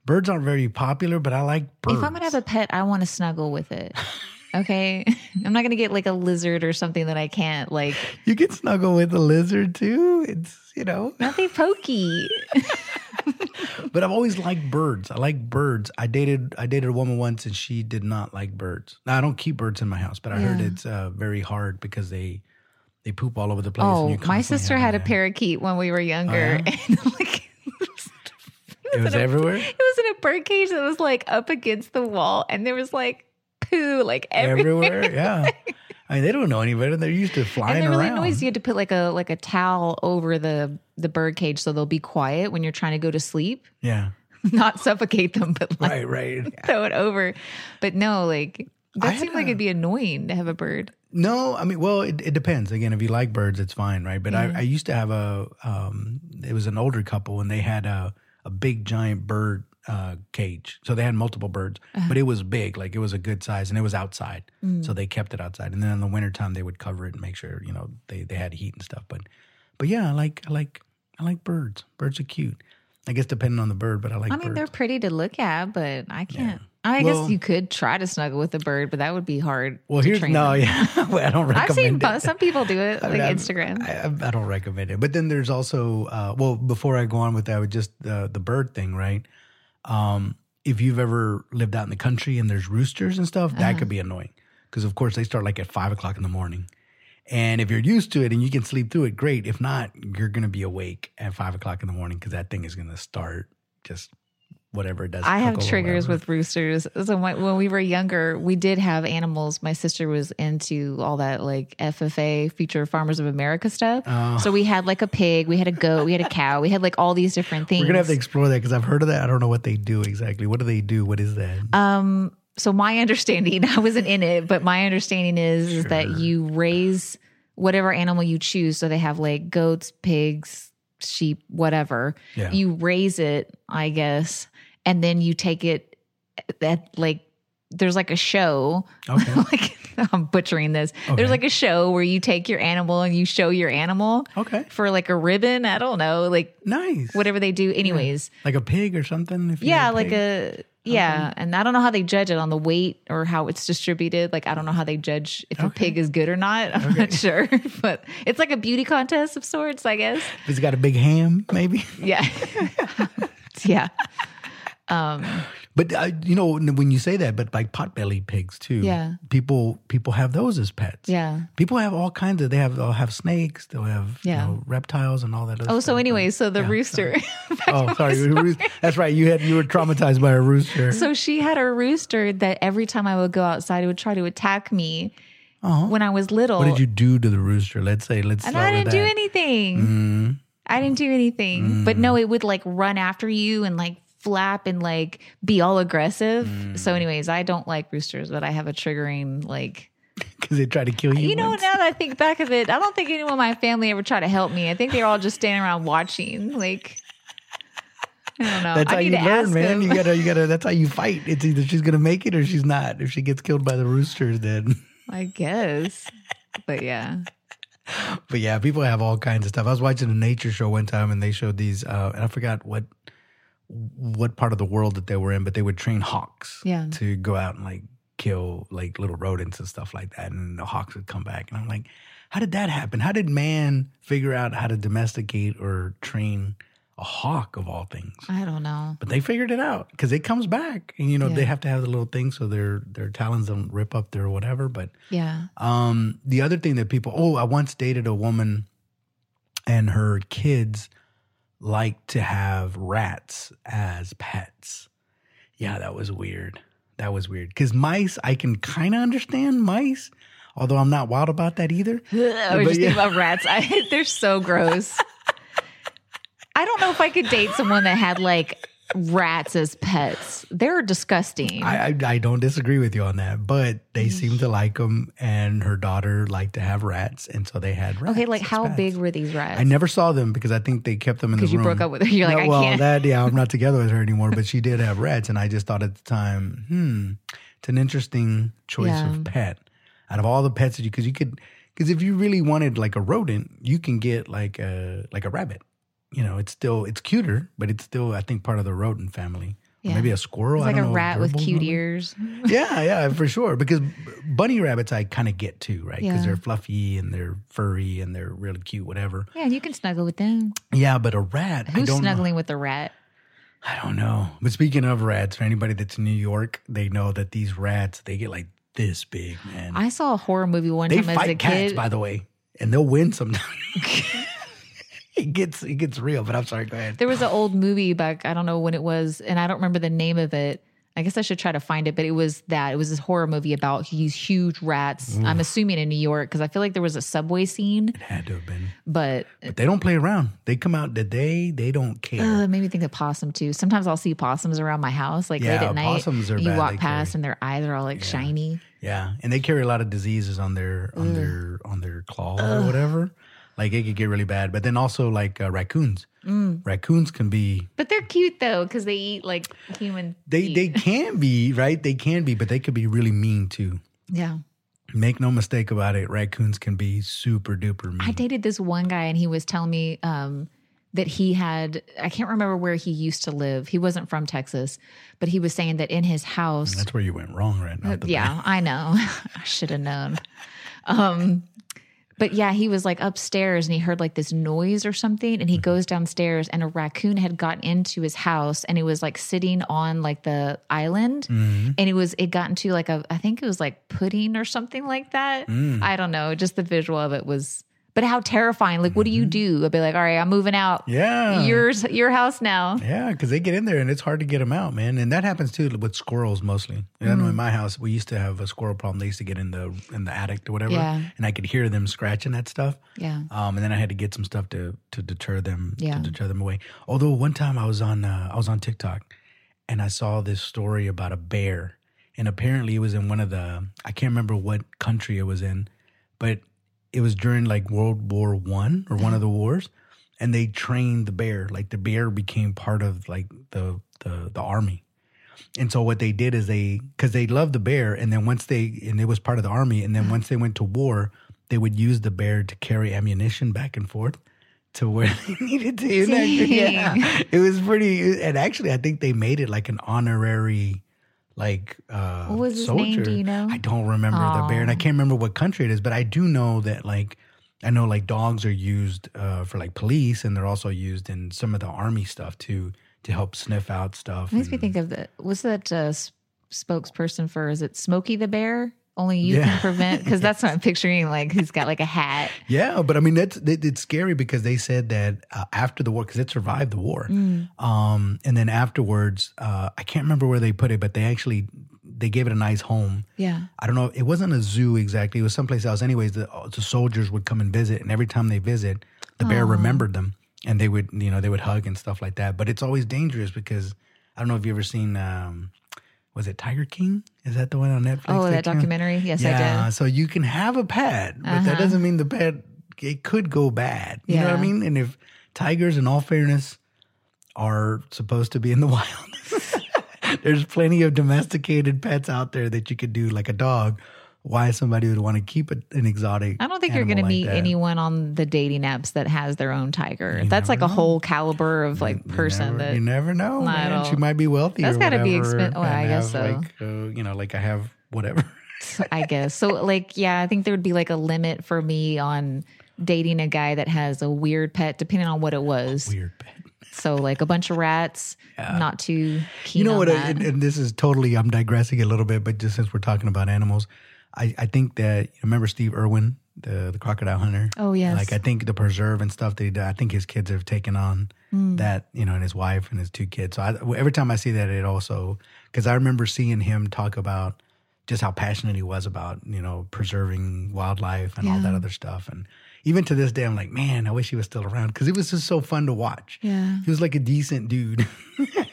Birds aren't very popular, but I like birds. If I'm gonna have a pet, I want to snuggle with it. Okay, I'm not gonna get like a lizard or something that I can't like. you can snuggle with a lizard too. It's you know. Nothing pokey. But I've always liked birds. I like birds. I dated. I dated a woman once, and she did not like birds. Now I don't keep birds in my house, but I heard Yeah. it's uh, very hard because they they poop all over the place. Oh, my sister had a them parakeet when we were younger, yeah? and like there. It was everywhere. it was in a bird cage that was like up against the wall, and there was like poo like everywhere. everywhere. Yeah. I mean, they don't know any better. They're used to And flying they're really around. noisy. You had to put like a like a towel over the the bird cage so they'll be quiet when you're trying to go to sleep. Yeah. Not suffocate them, but like Right, right. throw it over. But no, like that seems like it'd be annoying to have a bird. No, I mean, well, it, it depends. Again, if you like birds, it's fine, right? But I, I used to have a, um, it was an older couple, and they had a, a big giant bird uh, cage. So they had multiple birds, but it was big, like it was a good size, and it was outside. So they kept it outside, and then in the wintertime they would cover it and make sure you know they they had heat and stuff. But but yeah, I like I like I like birds. Birds are cute. I guess depending on the bird, but I like. I mean, birds. they're pretty to look at, but I can't. I Well- guess you could try to snuggle with a bird, but that would be hard. well, here's no, them. yeah, I don't recommend I've seen it. some people do it, like I'm- Instagram. I, I don't recommend it. But then there's also, uh, well, before I go on with that, with just uh, the bird thing, right? Um, if you've ever lived out in the country and there's roosters and stuff, Uh-huh. that could be annoying because, of course, they start like at five o'clock in the morning. And if you're used to it and you can sleep through it, great. If not, you're going to be awake at five o'clock in the morning because that thing is going to start just whatever it does. I have triggers with roosters. So my, when we were younger, we did have animals. My sister was into all that like FFA, Future Farmers of America stuff. Oh. So we had like a pig, we had a goat, we had a cow, we had like all these different things. We're going to have to explore that because I've heard of that. I don't know what they do exactly. What do they do? What is that? Um, so my understanding, I wasn't in it, but my understanding is is that you raise whatever animal you choose. So they have like goats, pigs, sheep, whatever. Yeah. You raise it, I guess, and then you take it at like there's like a show. Okay. like I'm butchering this. Okay. There's like a show where you take your animal and you show your animal Okay. for like a ribbon. I don't know, like Nice. whatever they do. Anyways, Like a pig or something? If yeah, a like a yeah, and I don't know how they judge it on the weight or how it's distributed. Like I don't know how they judge if a pig is good or not. I'm not sure, but it's like a beauty contest of sorts, I guess. If it's got a big ham, maybe. Yeah, yeah, But uh, you know, when you say that, but like potbelly pigs too. Yeah. People people have those as pets. yeah. People have all kinds of. They have they'll have snakes. They'll have Yeah. you know, reptiles and all that. Other Oh, so anyway, so the Yeah, rooster. Oh, sorry. Roos- That's right. You had you were traumatized by a rooster. so she had a rooster that every time I would go outside, it would try to attack me. Oh. When I was little, What did you do to the rooster? Let's say. Let's. and I didn't do anything. Mm, I didn't do anything. But no, it would like run after you and like flap and like be all aggressive. So, anyways, I don't like roosters, but I have a triggering like because they try to kill you. you know, once. now that I think back of it, I don't think anyone in my family ever tried to help me. I think they were all just standing around watching. Like I don't know. That's I how you learn, man. You gotta, you gotta. That's how you fight. It's either she's gonna make it or she's not. If she gets killed by the roosters, then. I guess. But yeah. But yeah, people have all kinds of stuff. I was watching a nature show one time, and they showed these, uh, and I forgot what what part of the world that they were in, but they would train hawks Yeah. to go out and like kill like little rodents and stuff like that, and the hawks would come back, and I'm like, how did that happen? How did man figure out how to domesticate or train a hawk of all things? I don't know. But they figured it out because it comes back, and you know Yeah. they have to have the little thing so their their talons don't rip up their whatever. But Yeah. um, the other thing that people, oh, I once dated a woman and her kids like to have rats as pets. Yeah, that was weird. That was weird. Because mice, I can kind of understand mice, although I'm not wild about that either. I was But just yeah. thinking about rats. I, they're so gross. I don't know if I could date someone that had like rats as pets. They're disgusting. I, I, I don't disagree with you on that, but they seem to like them, and her daughter liked to have rats, and so they had rats. okay, like how pets. big were these rats? I never saw them because I think they kept them in the Because you broke up with her. You're like, No, I well, can't. that yeah, I'm not together with her anymore. But she did have rats, and I just thought at the time, hmm, it's an interesting choice Yeah. of pet. Out of all the pets that you, because you could, because if you really wanted like a rodent, you can get like a like a rabbit. You know, it's still it's cuter, but it's still I think part of the rodent family. Or Yeah. maybe a squirrel. It's like a know, rat with cute maybe? ears. Yeah, yeah, for sure. Because bunny rabbits I kind of get too, right? Because Yeah. they're fluffy and they're furry and they're really cute, whatever. Yeah, you can snuggle with them. Yeah, but a rat, I Who's don't know. snuggling with a rat? I don't know. But speaking of rats, for anybody that's in New York, they know that these rats they get like this big, man. I saw a horror movie one they time as a fight cats, kid. by the way, and they'll win sometimes. it gets it gets real. But I'm sorry. Go ahead. There was an old movie back, I don't know when it was, and I don't remember the name of it, I guess I should try to find it, but it was that it was this horror movie about these huge rats. I'm assuming in New York because I feel like there was a subway scene, It had to have been. but But they don't play around. They come out the day they don't care. uh, made me think of possum too. Sometimes I'll see possums around my house, like late at night. possums are you bad. walk They past carry- and their eyes are all like shiny. yeah, and they carry a lot of diseases on their on their on their claw or whatever. Like it could get really bad. But then also like uh, raccoons. Mm. Raccoons can be But they're cute though because they eat like human. they feet. they can be right. They can be, but they could be really mean too. yeah. Make no mistake about it. Raccoons can be super duper mean. I dated this one guy and he was telling me um, that he had, I can't remember where he used to live. He wasn't from Texas, but he was saying that in his house, That's where you went wrong right now. yeah, I know. I should have known. Um, but yeah, he was like upstairs and he heard like this noise or something. And he mm-hmm. goes downstairs and a raccoon had gotten into his house and it was like sitting on like the island. Mm-hmm. And it was, it got into like a, I think it was like pudding or something like that. Mm. I don't know. Just the visual of it was, but how terrifying. Like, what do you do? I'd be like, all right, I'm moving out. Yeah. Yours, your house now. Yeah, because they get in there and it's hard to get them out, man. And that happens too with squirrels mostly. And I know Mm. in my house we used to have a squirrel problem. They used to get in the in the attic or whatever, Yeah. and I could hear them scratching that stuff. Yeah. Um, and then I had to get some stuff to to deter them Yeah. to deter them away. Although one time I was on uh, I was on TikTok and I saw this story about a bear, and apparently it was in one of the I can't remember what country it was in, but it was during like World War One or one of the wars, and they trained the bear. Like the bear became part of like the the the army. And so what they did is they because they loved the bear, and then once they and it was part of the army, and then once they went to war, they would use the bear to carry ammunition back and forth to where they needed to. Yeah, it was pretty. And actually, I think they made it like an honorary, like uh, What was his soldier. name? Do you know? I don't remember the bear, and I can't remember what country it is, but I do know that like. I know like dogs are used uh, for like police, and they're also used in some of the army stuff too to help sniff out stuff. Makes me think of the was that uh, spokesperson for is it Smokey the Bear? Only you Yeah. can prevent because that's what I'm picturing. Like he's got like a hat. Yeah, but I mean that's it, it's scary because they said that uh, after the war, because it survived the war, Mm. um, and then afterwards, uh, I can't remember where they put it, but they actually they gave it a nice home. Yeah, I don't know. It wasn't a zoo exactly. It was someplace else. Anyways, the, the soldiers would come and visit, and every time they visit, the bear remembered them, and they would you know they would hug and stuff like that. But it's always dangerous because I don't know if you ever seen. Um, was it Tiger King? Is that the one on Netflix? Oh, that came- documentary? Yes, I did. Uh-huh. so you can have a pet, but that doesn't mean the pet it could go bad. You know what I mean? And if tigers, in all fairness, are supposed to be in the wild, there's plenty of domesticated pets out there that you could do, like a dog. Why somebody would want to keep a, an exotic? I don't think you're going to meet that. anyone on the dating apps that has their own tiger. That's like a whole caliber of like You person never, that you never know. Man. She might be wealthy. That's gotta be expensive. well, I guess so. Like, uh, you know, like I have whatever. I guess. So like yeah, I think there would be like a limit for me on dating a guy that has a weird pet depending on what it was. Weird pet. So like a bunch of rats, not too keen you know what? that. And, and this is totally. I'm digressing a little bit, but just since we're talking about animals, I, I think that remember Steve Irwin, the the crocodile hunter. Oh, yes. Like I think the preserve and stuff that he did. I think his kids have taken on Hmm. that. You know, and his wife and his two kids. So I, every time I see that, it also because I remember seeing him talk about just how passionate he was about you know preserving wildlife and all that other stuff and. Even to this day, I'm like, man, I wish he was still around because it was just so fun to watch. Yeah. He was like a decent dude.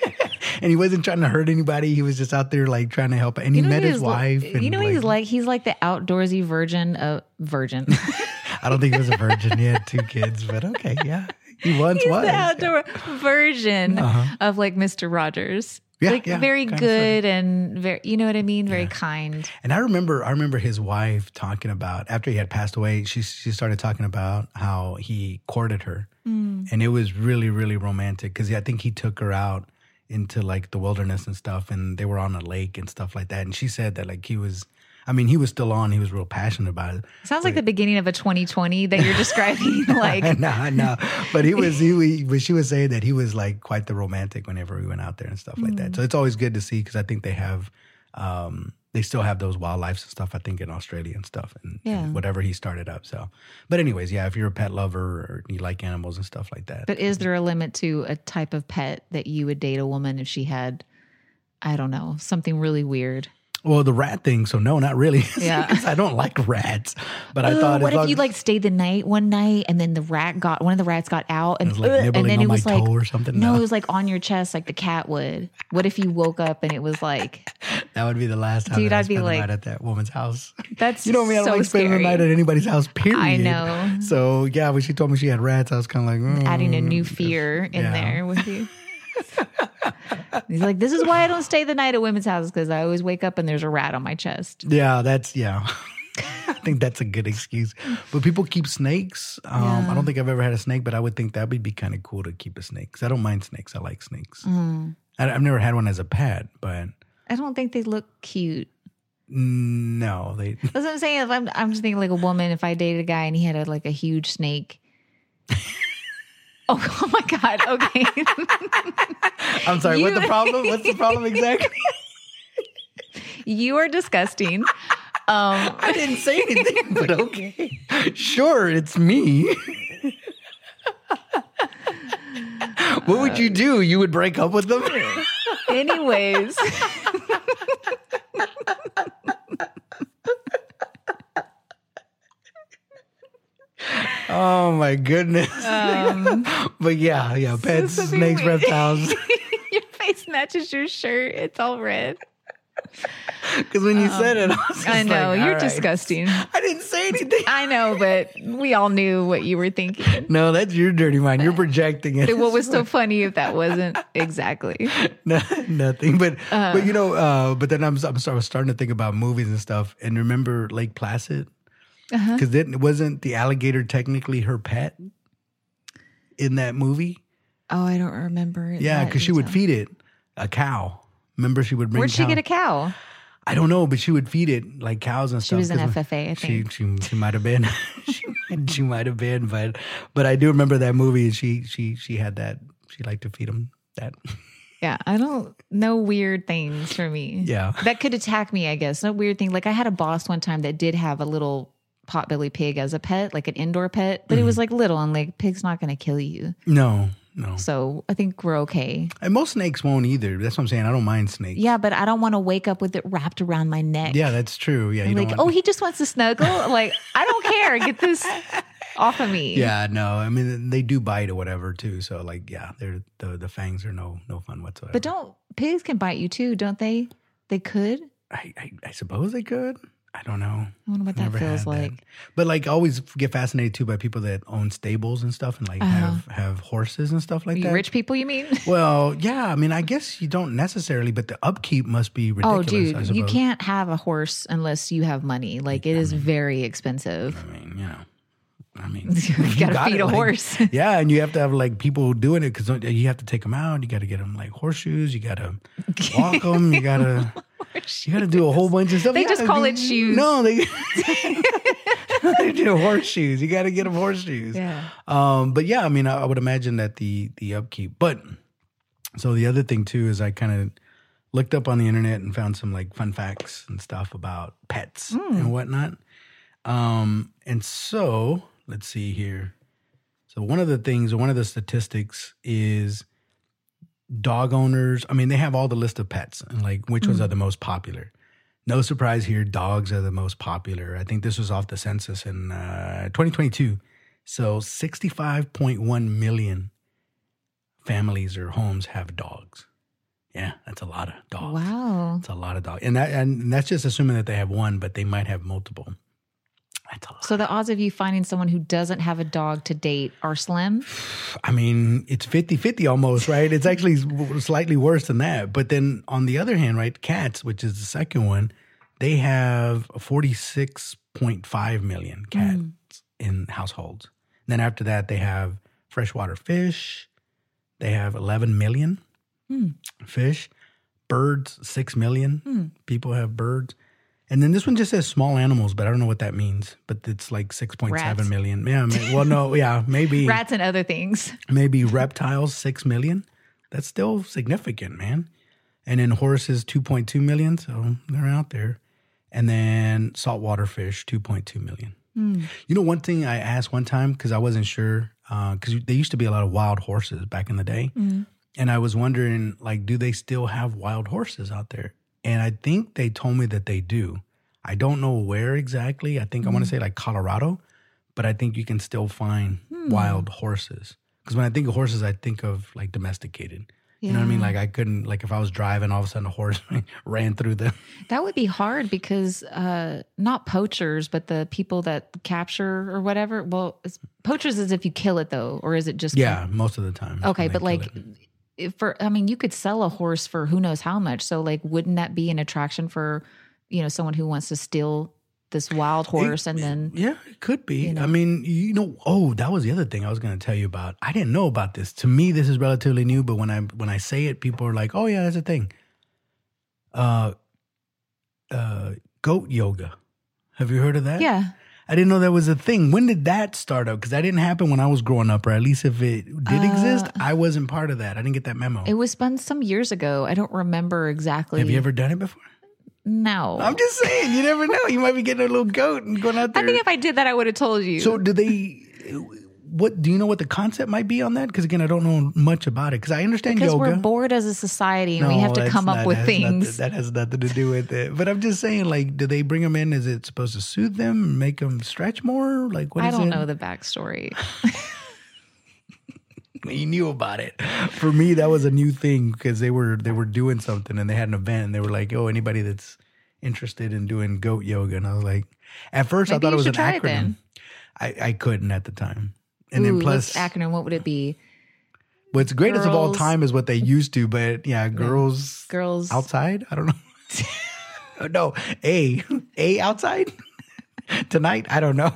and he wasn't trying to hurt anybody. He was just out there like trying to help. And he You know met his wife. you know what he's like? He's like the outdoorsy virgin of virgin. I don't think he was a virgin. He had two kids, but okay, yeah. He once He's was. the yeah. outdoor version uh-huh. of like Mr. Rogers. Yeah, like yeah, very good and very you know what I mean? Very kind. And I remember, I remember his wife talking about after he had passed away. She she started talking about how he courted her, mm. and it was really really romantic because I think he took her out into like the wilderness and stuff, and they were on a lake and stuff like that. And she said that like he was, I mean, he was still on. He was real passionate about it. Sounds like the beginning of a 20/20 that you're describing. like no, know. But he was, he, he, but she was saying that he was like quite the romantic whenever we went out there and stuff like Mm. that. So it's always good to see because I think they have, um, they still have those wildlife and stuff. I think in Australia and stuff, and, and Yeah. whatever he started up. So, but anyways, yeah, if you're a pet lover or you like animals and stuff like that, But is there a limit to a type of pet that you would date a woman if she had I don't know, something really weird. Well, the rat thing. So no, not really. Yeah. I don't like rats. But I Ugh, thought, what if you like stayed the night one night and then the rat got one of the rats got out and, like, ugh, and then on it was like or something? No, No. it was like on your chest like the cat would. What if you woke up and it was like that would be the last time Dude, I'd be like- night at that woman's house. that's You know me, I don't so like spending scary. the night at anybody's house. Period. I know. So yeah, when she told me she had rats, I was kind of like mm, adding a new fear in yeah. there with you. He's like, this is why I don't stay the night at women's houses because I always wake up and there's a rat on my chest. Yeah, that's yeah. I think that's a good excuse. But people keep snakes. Um, I don't think I've ever had a snake, but I would think that would be kind of cool to keep a snake. 'Cause I don't mind snakes. I like snakes. Mm. I, I've never had one as a pet, but I don't think they look cute. no, they. That's what I'm saying. If I'm, I'm just thinking like a woman. If I dated a guy and he had a, like a huge snake. Oh, oh my god. Okay. I'm sorry. What's the problem? What's the problem exactly? you are disgusting. Um, I didn't say anything, but okay. Sure, it's me. what would you do? You would break up with them? anyways. Oh my goodness. Um, but yeah, yeah, pets, snakes, weird. reptiles. your face matches your shirt. It's all red. Because when you said it, I, Um, I know. like, you're right. disgusting. I didn't say anything. I know, but we all knew what you were thinking. No, that's your dirty mind. You're projecting it. What was so funny if that wasn't exactly? No, nothing. But Uh. but you know, uh, but then I'm, I'm I was starting to think about movies and stuff. And remember Lake Placid? Uh-huh. Because then wasn't the alligator technically her pet in that movie? Oh, I don't remember. Yeah, because she would feed it a cow. Remember, she would bring. Where'd she get a cow? I don't know, but she would feed it like cows and She stuff. She was an FFA, I She think. she she might have been. she might, she might have been, but but I do remember that movie. And she she she had that. She liked to feed him that. Yeah, I don't know weird things for me. Yeah. That could attack me, I guess. No weird thing. Like I had a boss one time that did have a little potbelly pig as a pet, like an indoor pet, but it Mm-hmm. was like little and like pig's not going to kill you. No, no. So I think we're okay. And most snakes won't either. That's what I'm saying. I don't mind snakes. Yeah, but I don't want to wake up with it wrapped around my neck. Yeah, that's true. Yeah, you like, oh, he just wants to snuggle. like, I don't care. Get this off of me. Yeah, no. I mean, they do bite or whatever too. So like, yeah, they're the the fangs are no no fun whatsoever. But don't pigs can bite you too, don't they? They could. I, I I suppose they could. I don't know. I wonder what that Never feels had like. that. But like, I always get fascinated too by people that own stables and stuff, and like uh-huh. have have horses and stuff like You that. rich people, you mean? Well, yeah. I mean, I guess you don't necessarily, but the upkeep must be oh, ridiculous. Oh, I dude, you suppose. can't have a horse unless you have money. Like it is very expensive. I mean, you know. I mean, You gotta got feed it, a like- horse. Yeah, and you have to have like people doing it because you have to take them out. You got to get them like horseshoes. You got to walk them. You got to you got to do a whole bunch of stuff. They Yeah, just call they- it shoes. No, they they do horseshoes. You got to get them horseshoes. Yeah. Um, but yeah, I mean, I, I would imagine that the the upkeep. But so the other thing too is I kind of looked up on the internet and found some like fun facts and stuff about pets Hmm. and whatnot. Um, and so let's see here. So one of the things, one of the statistics is dog owners. I mean, they have all the list of pets and like which ones are the most popular. No surprise here, dogs are the most popular. I think this was off the census in uh, 2022. So 65.1 million families or homes have dogs. Yeah, that's a lot of dogs. Wow. It's a lot of dogs, and that and that's just assuming that they have one, but they might have multiple. That's a lot. So the odds of you finding someone who doesn't have a dog to date are slim. I mean, it's 50-50 almost, right? It's actually slightly worse than that. But then on the other hand, right, cats, which is the second one, they have 46.5 million mm. cats in households. then after that, they have freshwater fish. They have 11 million hmm. fish. Birds, 6 million. Hmm. People have birds. And then this one just says small animals, but I don't know what that means. But it's like six point Rats. seven million. Yeah. Well, no. Yeah. Maybe Rats and other things. maybe reptiles 6 million that's still significant man and then horses 2.2 million so they're out there and then saltwater fish 2.2 million hmm. you know one thing i asked one time because i wasn't sure uh, because there used to be a lot of wild horses back in the day hmm. and I was wondering, like, do they still have wild horses out there? And I think they told me that they do. I don't know where exactly. I think I want to say like Colorado, but I think you can still find wild horses. Because when I think of horses, I think of like domesticated. You know what I mean? Like I couldn't like if I was driving, all of a sudden a horse ran through the. That would be hard because uh, not poachers, but the people that capture or whatever. Well, poachers is if you kill it though, or is it just Yeah, most of the time. Okay, but like it. For I mean, you could sell a horse for who knows how much. So like, wouldn't that be an attraction for you know someone who wants to steal this wild horse and then Yeah, it could be. you know. I mean, you know, oh, that was the other thing I was going to tell you about. I didn't know about this. To me, this is relatively new, but when I when I say it, people are like, "Oh yeah, that's a thing." Uh, uh, goat yoga. Have you heard of that? yeah, I didn't know that was a thing. When did that start up? Because that didn't happen when I was growing up, or at least if it did exist, I wasn't part of that. I didn't get that memo. Uh, it was spun some years ago. I don't remember exactly. Have you ever done it before? No, I'm just saying, you never know. You might be getting a little goat and going out there. I think if I did that, I would have told you. So do they? What do you know? What the concept might be on that? Because again, I don't know much about it. Because I understand because yoga. we're bored as a society and we have to come up with that things. nothing- that has nothing to do with it. But I'm just saying, like, do they bring them in? Is it supposed to soothe them, make them stretch more? Like, what I don't it? know the backstory. You knew about it. For me, that was a new thing because they were they were doing something and they had an event and they were like, "Oh, anybody that's interested in doing goat yoga," and I was like, at first Maybe I thought it was an acronym. I, I couldn't at the time. And Ooh, then plus, acronym, what would it be? What's greatest of all time is what they used to, but yeah, girls Girls outside. I don't know. No, a a outside tonight. I don't know.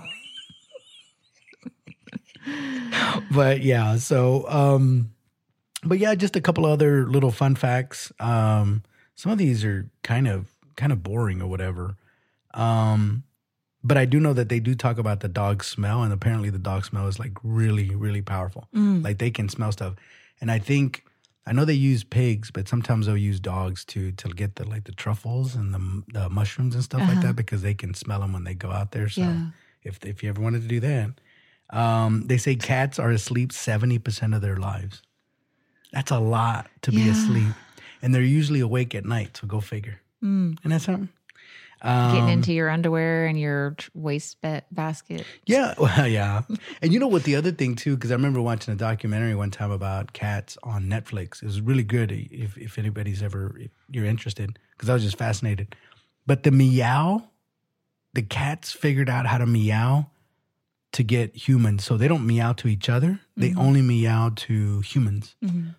but yeah, so um, but yeah, just a couple other little fun facts. Um, some of these are kind of kind of boring or whatever. Um, but I do know that they do talk about the dog smell, and apparently the dog smell is like really, really powerful. Like they can smell stuff, and I think I know they use pigs, but sometimes they'll use dogs to to get the like the truffles and the, the mushrooms and stuff like that because they can smell them when they go out there. So Yeah. if if you ever wanted to do that, um, they say cats are asleep seventy percent of their lives. That's a lot to be asleep, and they're usually awake at night. So go figure. Mm. And that's something. Um, getting into your underwear and your waste ba- basket. Yeah, well, yeah. And you know what? The other thing too, because I remember watching a documentary one time about cats on Netflix. It was really good. If if anybody's ever if you're interested, because I was just fascinated. But the meow, the cats figured out how to meow to get humans. So they don't meow to each other. They only meow to humans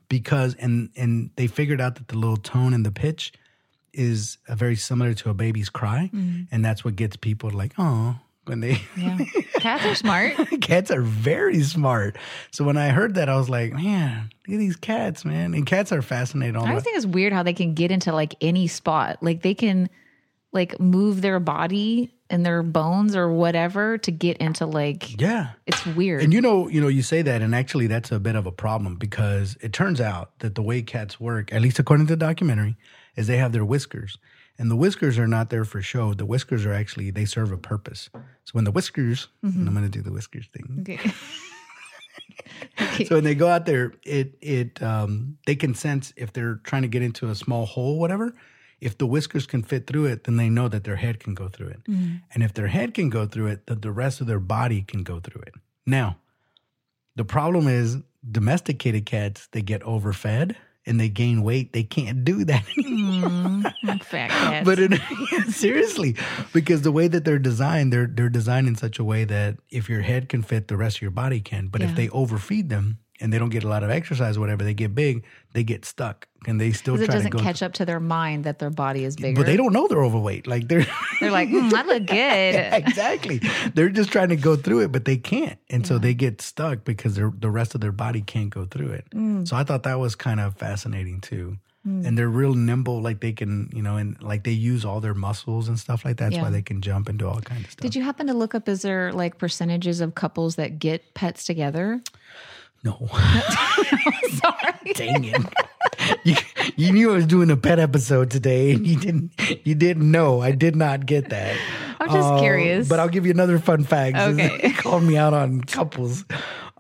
because and and they figured out that the little tone and the pitch is very similar to a baby's cry, mm. and that's what gets people like, oh, when they Yeah. Cats are smart. cats are very smart. So when I heard that, I was like, man, look at these cats, man. And cats are fascinating. All I always think it's weird how they can get into like any spot. Like they can like move their body and their bones or whatever to get into like yeah. it's weird. And you know, you know, you say that, and actually, that's a bit of a problem because it turns out that the way cats work, at least according to the documentary, is they have their whiskers, and the whiskers are not there for show. The whiskers are actually they serve a purpose. So when the whiskers, and I'm going to do the whiskers thing. okay. okay. So when they go out there, it it um, they can sense if they're trying to get into a small hole, whatever. If the whiskers can fit through it, then they know that their head can go through it. Mm-hmm. And if their head can go through it, then the rest of their body can go through it. Now, the problem is domesticated cats, they get overfed and they gain weight. They can't do that anymore. Mm-hmm. Fat cats. But it, seriously, because the way that they're designed, they're they're designed in such a way that if your head can fit, the rest of your body can. But Yeah. if they overfeed them and they don't get a lot of exercise or whatever, they get big, they get stuck and they still it doesn't catch up to their mind that their body is bigger. but they don't know they're overweight. Like they're They're like, mm, I look good. exactly. They're just trying to go through it, but they can't, and so they get stuck because the rest of their body can't go through it. Mm. So I thought that was kind of fascinating too. And they're real nimble, like they can, you know, and like they use all their muscles and stuff like that. That's Yeah. why they can jump and do all kinds of stuff. Did you happen to look up is there like percentages of couples that get pets together? No, Sorry. dang it. you, you knew I was doing a pet episode today, and you didn't. You didn't know. I did not get that. I'm just Uh, curious. But I'll give you another fun fact. Okay. called me out on couples.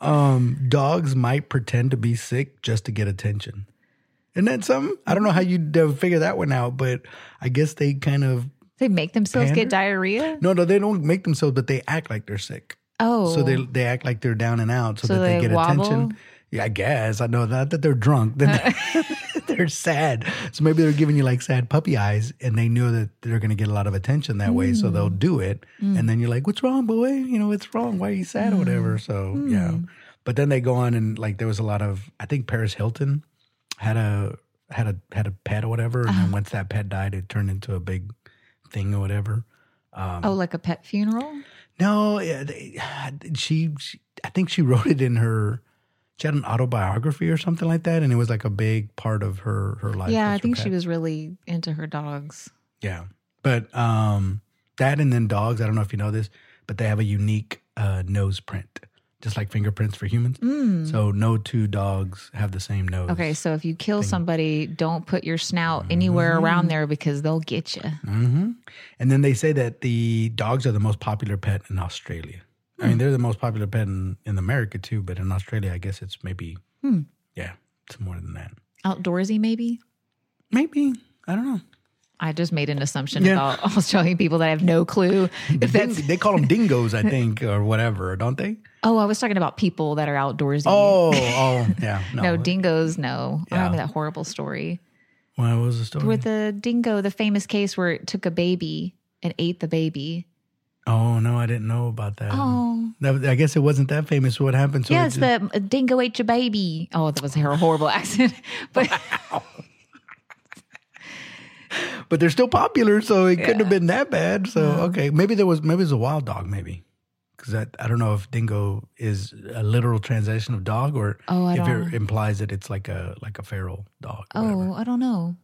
Um, dogs might pretend to be sick just to get attention. Isn't that something? I don't know how you uh, figure that one out, but I guess they kind of They make themselves Pander? get diarrhea. no, no, they don't make themselves, but they act like they're sick. Oh, So they they act like they're down and out so, So that they, they get wobble? attention. Yeah, I guess I know not that they're drunk. Then they're sad. So maybe they're giving you like sad puppy eyes, and they know that they're going to get a lot of attention that way, so Mm. they'll do it. And then you're like, "What's wrong, boy? You know, what's wrong? Why are you sad or Mm. whatever?" So yeah. But then they go on and like there was a lot of I think Paris Hilton had a had a had a pet or whatever, and Uh-huh. then once that pet died, it turned into a big thing or whatever. oh, like a pet funeral. No, they, she, she, I think she wrote it in her. She had an autobiography or something like that, and it was like a big part of her her life. yeah, I think she was really into her dogs. Yeah, but um, that and then dogs. I don't know if you know this, but they have a unique uh, nose print, just like fingerprints for humans. So no two dogs have the same nose. Mm. Okay, so if you kill somebody, don't put your snout anywhere around there because they'll get you. hmm And then they say that the dogs are the most popular pet in Australia. I Hmm. mean, they're the most popular pet in, in America too, but in Australia, I guess it's maybe, Hmm. yeah, it's more than that. Outdoorsy, maybe. Maybe. I don't know. I just made an assumption Yeah. about Australian people that I have no clue if. Ding- they call them dingoes, I think, or whatever, don't they? Oh, I was talking about people that are outdoorsy. Oh, oh, yeah. No. no, dingoes. No, I Yeah. remember that horrible story what was the story? with the dingo, the famous case where it took a baby and ate the baby. oh, no, I didn't know about that. Oh, That- I guess it wasn't that famous. What happened? So it yes, just- the dingo ate your baby. Oh, that was a horrible accent. But but they're still popular, so it couldn't have been that bad. So okay, maybe there was maybe it was a wild dog, maybe because I, I don't know if dingo is a literal translation of dog or Oh, if it implies that it's like a like a feral dog. or oh, whatever. oh, I don't know.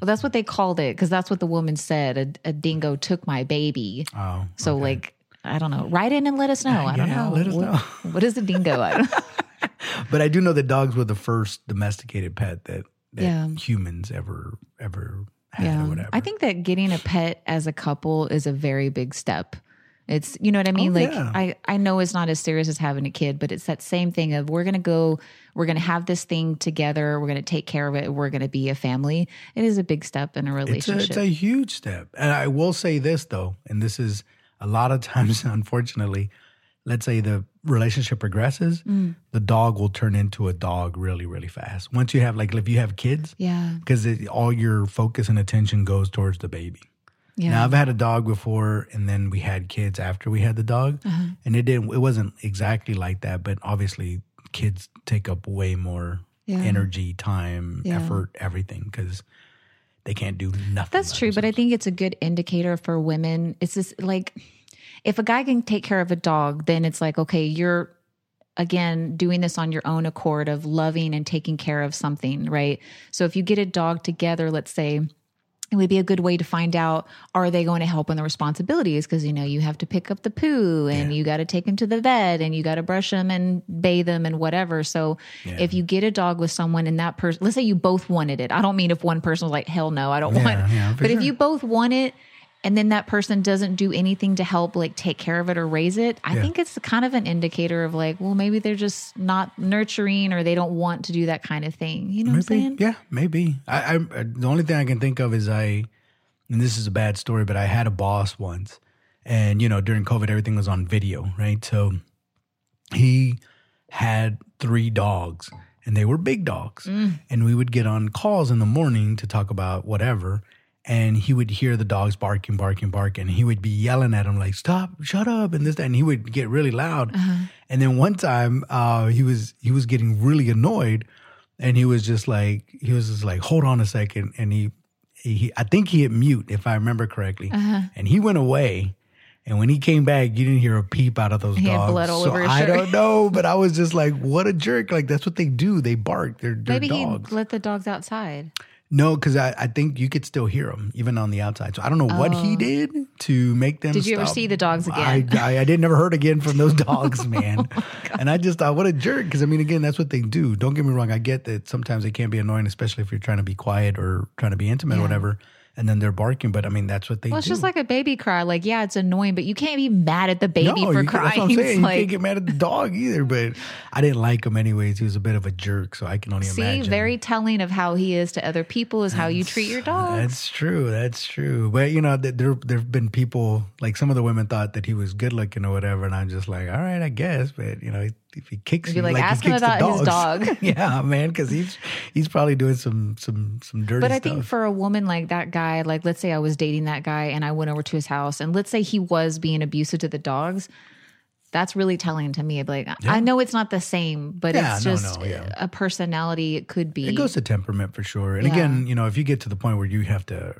Well, that's what they called it because that's what the woman said. A, a dingo took my baby. oh, So, okay. like, I don't know. Write in and let us know. I don't Yeah, know. let us what, know. what is a dingo? I but I do know that dogs were the first domesticated pet that, that Yeah. humans ever ever yeah. I think that getting a pet as a couple is a very big step. It's you know what I mean? Oh, like yeah. I, I know it's not as serious as having a kid, but it's that same thing of we're gonna go, we're gonna have this thing together, we're gonna take care of it, we're gonna be a family. It is a big step in a It's a, relationship. it's a huge step. And I will say this though, and this is a lot of times, unfortunately, let's say the relationship progresses, Mm. the dog will turn into a dog really, really fast. Once you have, like, if you have kids, yeah. because all your focus and attention goes towards the baby. Yeah. Now I've had a dog before, and then we had kids after we had the dog, Uh-huh. and it didn't. It wasn't exactly like that, but obviously, kids take up way more Yeah. energy, time, Yeah. effort, everything because they can't do nothing. That's true, but I think it's a good indicator for women. It's just like if a guy can take care of a dog, then it's like, okay, you're again doing this on your own accord of loving and taking care of something, right? So if you get a dog together, let's say, it would be a good way to find out are they going to help in the responsibilities? Because you know you have to pick up the poo and you got to take him to the vet and you got to brush him and bathe him and whatever. So if you get a dog with someone and that person let's say you both wanted it. I don't mean if one person was like hell no i don't Yeah, want yeah, for but if you both want it and then that person doesn't do anything to help like take care of it or raise it i Yeah. think it's kind of an indicator of like well maybe they're just not nurturing or they don't want to do that kind of thing you know what i'm Maybe, saying yeah, maybe. I, I the only thing I can think of is I, and this is a bad story, but I had a boss once, and you know during COVID everything was on video, right? So he had three dogs, and they were big dogs, mm. and we would get on calls in the morning to talk about whatever. And he would hear the dogs barking, barking, barking. And he would be yelling at him like, "Stop! Shut up!" And this, that. and he would get really loud. And then one time, uh, he was he was getting really annoyed, and he was just like he was just like hold on a second and he he i think he hit mute if i remember correctly Uh-huh. and he went away and when he came back you didn't hear a peep out of those He dogs so i don't know but i was just like what a jerk like that's what they do they bark they're, they're maybe dogs he let the dogs outside no because I, I think you could still hear them even on the outside so i don't know what he oh. did to make them Oh. Did you ever stop. see the dogs again? I, I did never heard again from those dogs, Oh man. and I just thought, what a jerk. Because I mean, again, that's what they do. Don't get me wrong. I get that sometimes they can be annoying, especially if you're trying to be quiet or trying to be intimate or Yeah. whatever. And then they're barking. But I mean, that's what they Well, it's do. just like a baby cry. Like, yeah, it's annoying, but you can't be mad at the baby No, for crying. That's I'm saying. It's you like, can't get mad at the dog either. But I didn't like him anyways. He was a bit of a jerk, so I can only see, imagine. very telling of how he is to other people is how you treat your dog. That's true. That's true. But you know, there there've been people like some of the women thought that he was good looking or whatever, and I'm just like, all right, I guess. But you know, if he kicks you, like, he ask him kicks the about his dog. yeah, man, because he's he's probably doing some some some dirty But I stuff. think for a woman like that guy, like let's say I was dating that guy and I went over to his house and let's say he was being abusive to the dogs, that's really telling to me. Like I know it's not the same, but Yeah, it's no, just no, yeah. a personality. It could be. it goes to temperament for sure. And Yeah. again, you know, if you get to the point where you have to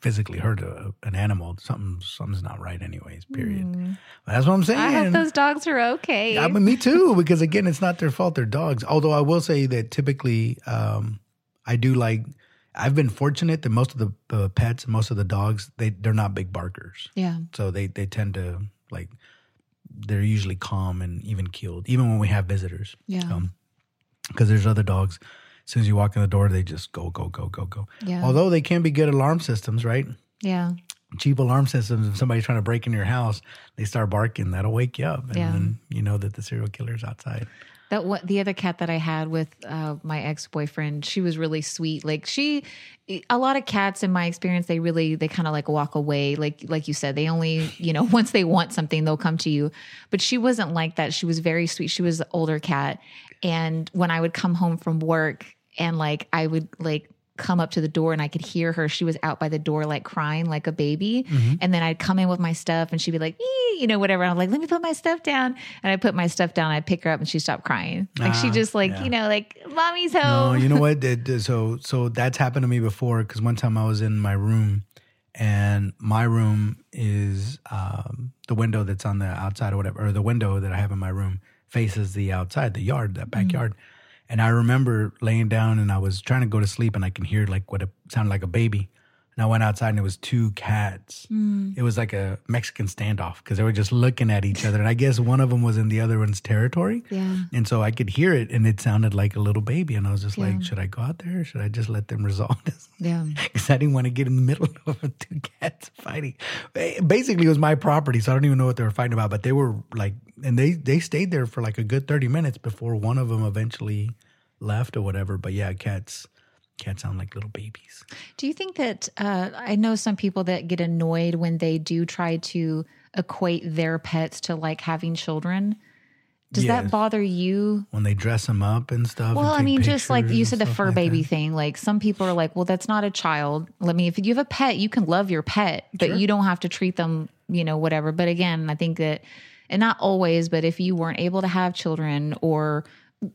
physically hurt a, an animal, something something's not right, anyways. Period. That's what I'm saying. Mm. I hope those dogs are okay. I mean, me too, because again, it's not their fault. They're dogs. Although I will say that typically, um, I do like. I've been fortunate that most of the uh, pets, most of the dogs, they they're not big barkers, yeah. so they they tend to like. They're usually calm and even keeled, even when we have visitors. Yeah. because there's other dogs. As soon as you walk in the door, they just go go go go go. Yeah. Although they can be good alarm systems, right? Yeah. cheap alarm systems. If somebody's trying to break into your house, they start barking. That'll wake you up, and Yeah. then you know that the serial killer's outside. That what the other cat that I had with uh, my ex boyfriend, she was really sweet. Like she, a lot of cats in my experience, they really they kind of like walk away. Like like you said, they only you know once they want something, they'll come to you. But she wasn't like that. She was very sweet. She was an older cat, and when I would come home from work and like I would like come up to the door and I could hear her. She was out by the door, like crying like a baby. And then I'd come in with my stuff and she'd be like, you know, whatever. I'm like, let me put my stuff down. And I put my stuff down. I'd pick her up and she stopped crying. Like she Ah, just like, yeah. you know, like mommy's home. you know what? So so that's happened to me before. Because one time I was in my room, and my room is um, the window that's on the outside or whatever, or the window that I have in my room faces the outside, the yard, that backyard. And I remember laying down and I was trying to go to sleep, and I can hear like what it sounded like a baby. And I went outside and it was two cats. Hmm. It was like a Mexican standoff because they were just looking at each other. And I guess one of them was in the other one's territory. Yeah. And so I could hear it and it sounded like a little baby. And I was just like, should I go out there or should I just let them resolve this? Yeah. Because I didn't want to get in the middle of two cats fighting. Basically, it was my property. So I don't even know what they were fighting about. But they were like, and they, they stayed there for like a good 30 minutes before one of them eventually left or whatever. But yeah, cats. Cats sound like little babies. Do you think that uh, I know some people that get annoyed when they do try to equate their pets to like having children? Does Yes. that bother you? When they dress them up and stuff. and Well, I mean, just like you said, the fur like baby that. thing. Like some people are like, well, that's not a child. Let me, if you have a pet, you can love your pet, but you don't have to treat them, you know, whatever. But again, I think that, and not always, but if you weren't able to have children or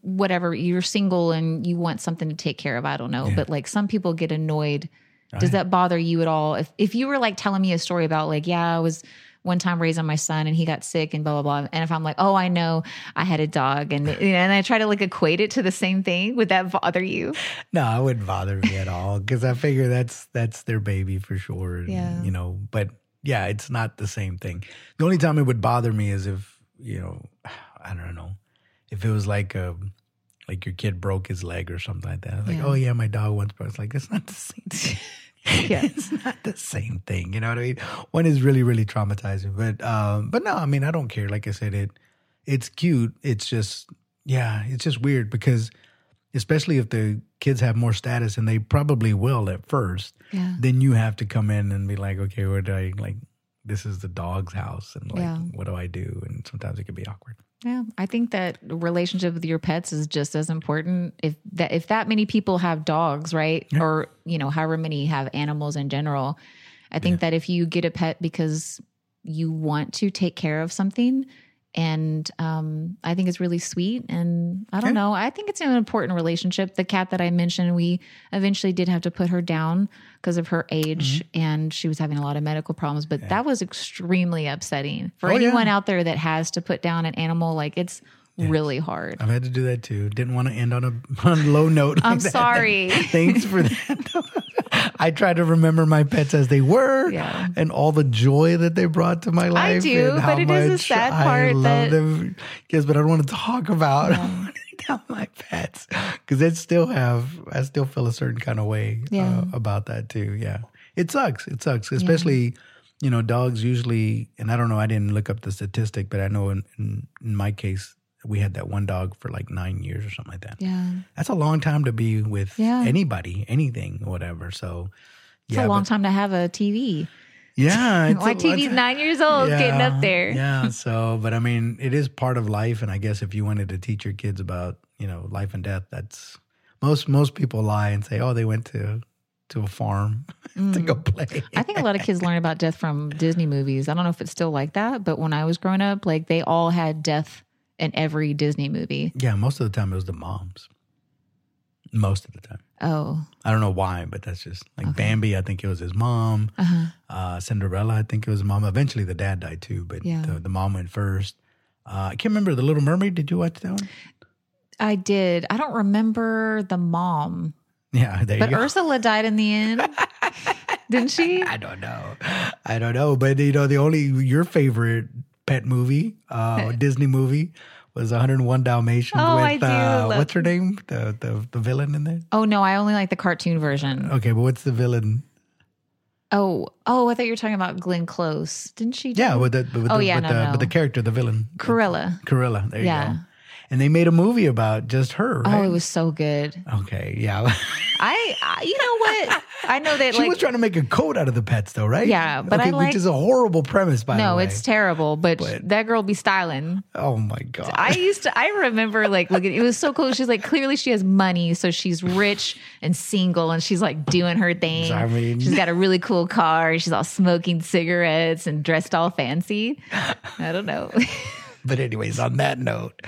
whatever, you're single and you want something to take care of, I don't know. But like some people get annoyed. Oh, Does that bother you at all? If if you were like telling me a story about like, yeah, I was one time raising my son and he got sick and blah blah blah. And if I'm like, oh, I know I had a dog and you know, and I try to like equate it to the same thing, would that bother you? No, it wouldn't bother me at all because I figure that's that's their baby for sure. and, Yeah. You know, but yeah, it's not the same thing. The only time it would bother me is if you know, I don't know, if it was like a like your kid broke his leg or something like that. It's Like, Yeah. oh yeah, my dog once broke. It's like it's not the same thing. Yeah. it's not the same thing. You know what I mean? One is really, really traumatizing. But um, but no, I mean I don't care. Like I said, it it's cute. It's just yeah, it's just weird because especially if the kids have more status and they probably will at first, Yeah. then you have to come in and be like, okay, what do I like this is the dog's house and like Yeah. what do I do? And sometimes it can be awkward. Yeah, I think that relationship with your pets is just as important. If that if that many people have dogs, right, or you know, however many have animals in general, I think that if you get a pet because you want to take care of something, and um, I think it's really sweet. And I don't Yeah. know, I think it's an important relationship. The cat that I mentioned, we eventually did have to put her down because of her age, Mm-hmm. and she was having a lot of medical problems. But that was extremely upsetting for Oh, yeah. anyone out there that has to put down an animal. Like it's really hard. I've had to do that too. Didn't want to end on a, on a low note. like I'm that. sorry. Thanks for that. I try to remember my pets as they were Yeah. and all the joy that they brought to my life. I do, but it is a sad I part love that- them. Yes, but I don't want to talk about about my pets because I still have. I still feel a certain kind of way Yeah. uh, about that too. Yeah, it sucks. It sucks, especially you know dogs usually. And I don't know. I didn't look up the statistic, but I know in, in in my case we had that one dog for like nine years or something like that. Yeah. That's a long time to be with Yeah. anybody, anything, whatever. So yeah. It's a long time to have a TV. Yeah, it's My a- TV's nine years old, getting up there. Yeah. So, but I mean, it is part of life, and I guess if you wanted to teach your kids about you know life and death, that's most most people lie and say, oh, they went to to a farm to go play. Mm. I think a lot of kids learn about death from Disney movies. I don't know if it's still like that, but when I was growing up, like they all had death in every Disney movie. yeah, most of the time it was the moms. Most of the time. Oh, I don't know why, but that's just like Bambi. I think it was his mom. uh-huh. Uh, Cinderella, I think it was his mom. Eventually, the dad died too, but Yeah. the, the mom went first. Uh, I can't remember the Little Mermaid. Did you watch that one? I did. I don't remember the mom, Yeah, there but you go. Ursula died in the end, didn't she? I don't know. I don't know. But you know, the only your favorite pet movie, uh, Disney movie, was 101 Dalmatians Oh, with I do uh, what's her name? The, the the villain in there. Oh no, I only like the cartoon version. Okay, but what's the villain? Oh, oh, I thought you were talking about Glenn Close. Didn't she? Yeah, with the with Oh, the, yeah, with no, the no. with the character, the villain, Cruella. Cruella. There you Yeah. go. And they made a movie about just her. Right? Oh, it was so good. okay. Yeah, I, I you know what? I know that she like was trying to make a coat out of the pets, though, right? Yeah, but I like- which is a horrible premise, by the no, way. it's terrible, but, But- that girl be styling. oh my god. I used to I remember like looking it was so cool. She's like clearly she has money, so she's rich and single and she's like doing her thing. I mean- she's got a really cool car. She's all smoking cigarettes and dressed all fancy. I don't know. But anyways, on that note,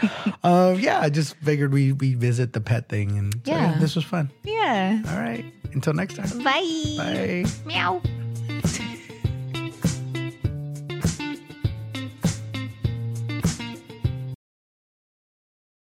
um, yeah, I just figured we we visit the pet thing, and so, yeah, Yeah. this was fun. yeah. All right, until next time. Bye. Bye. Meow.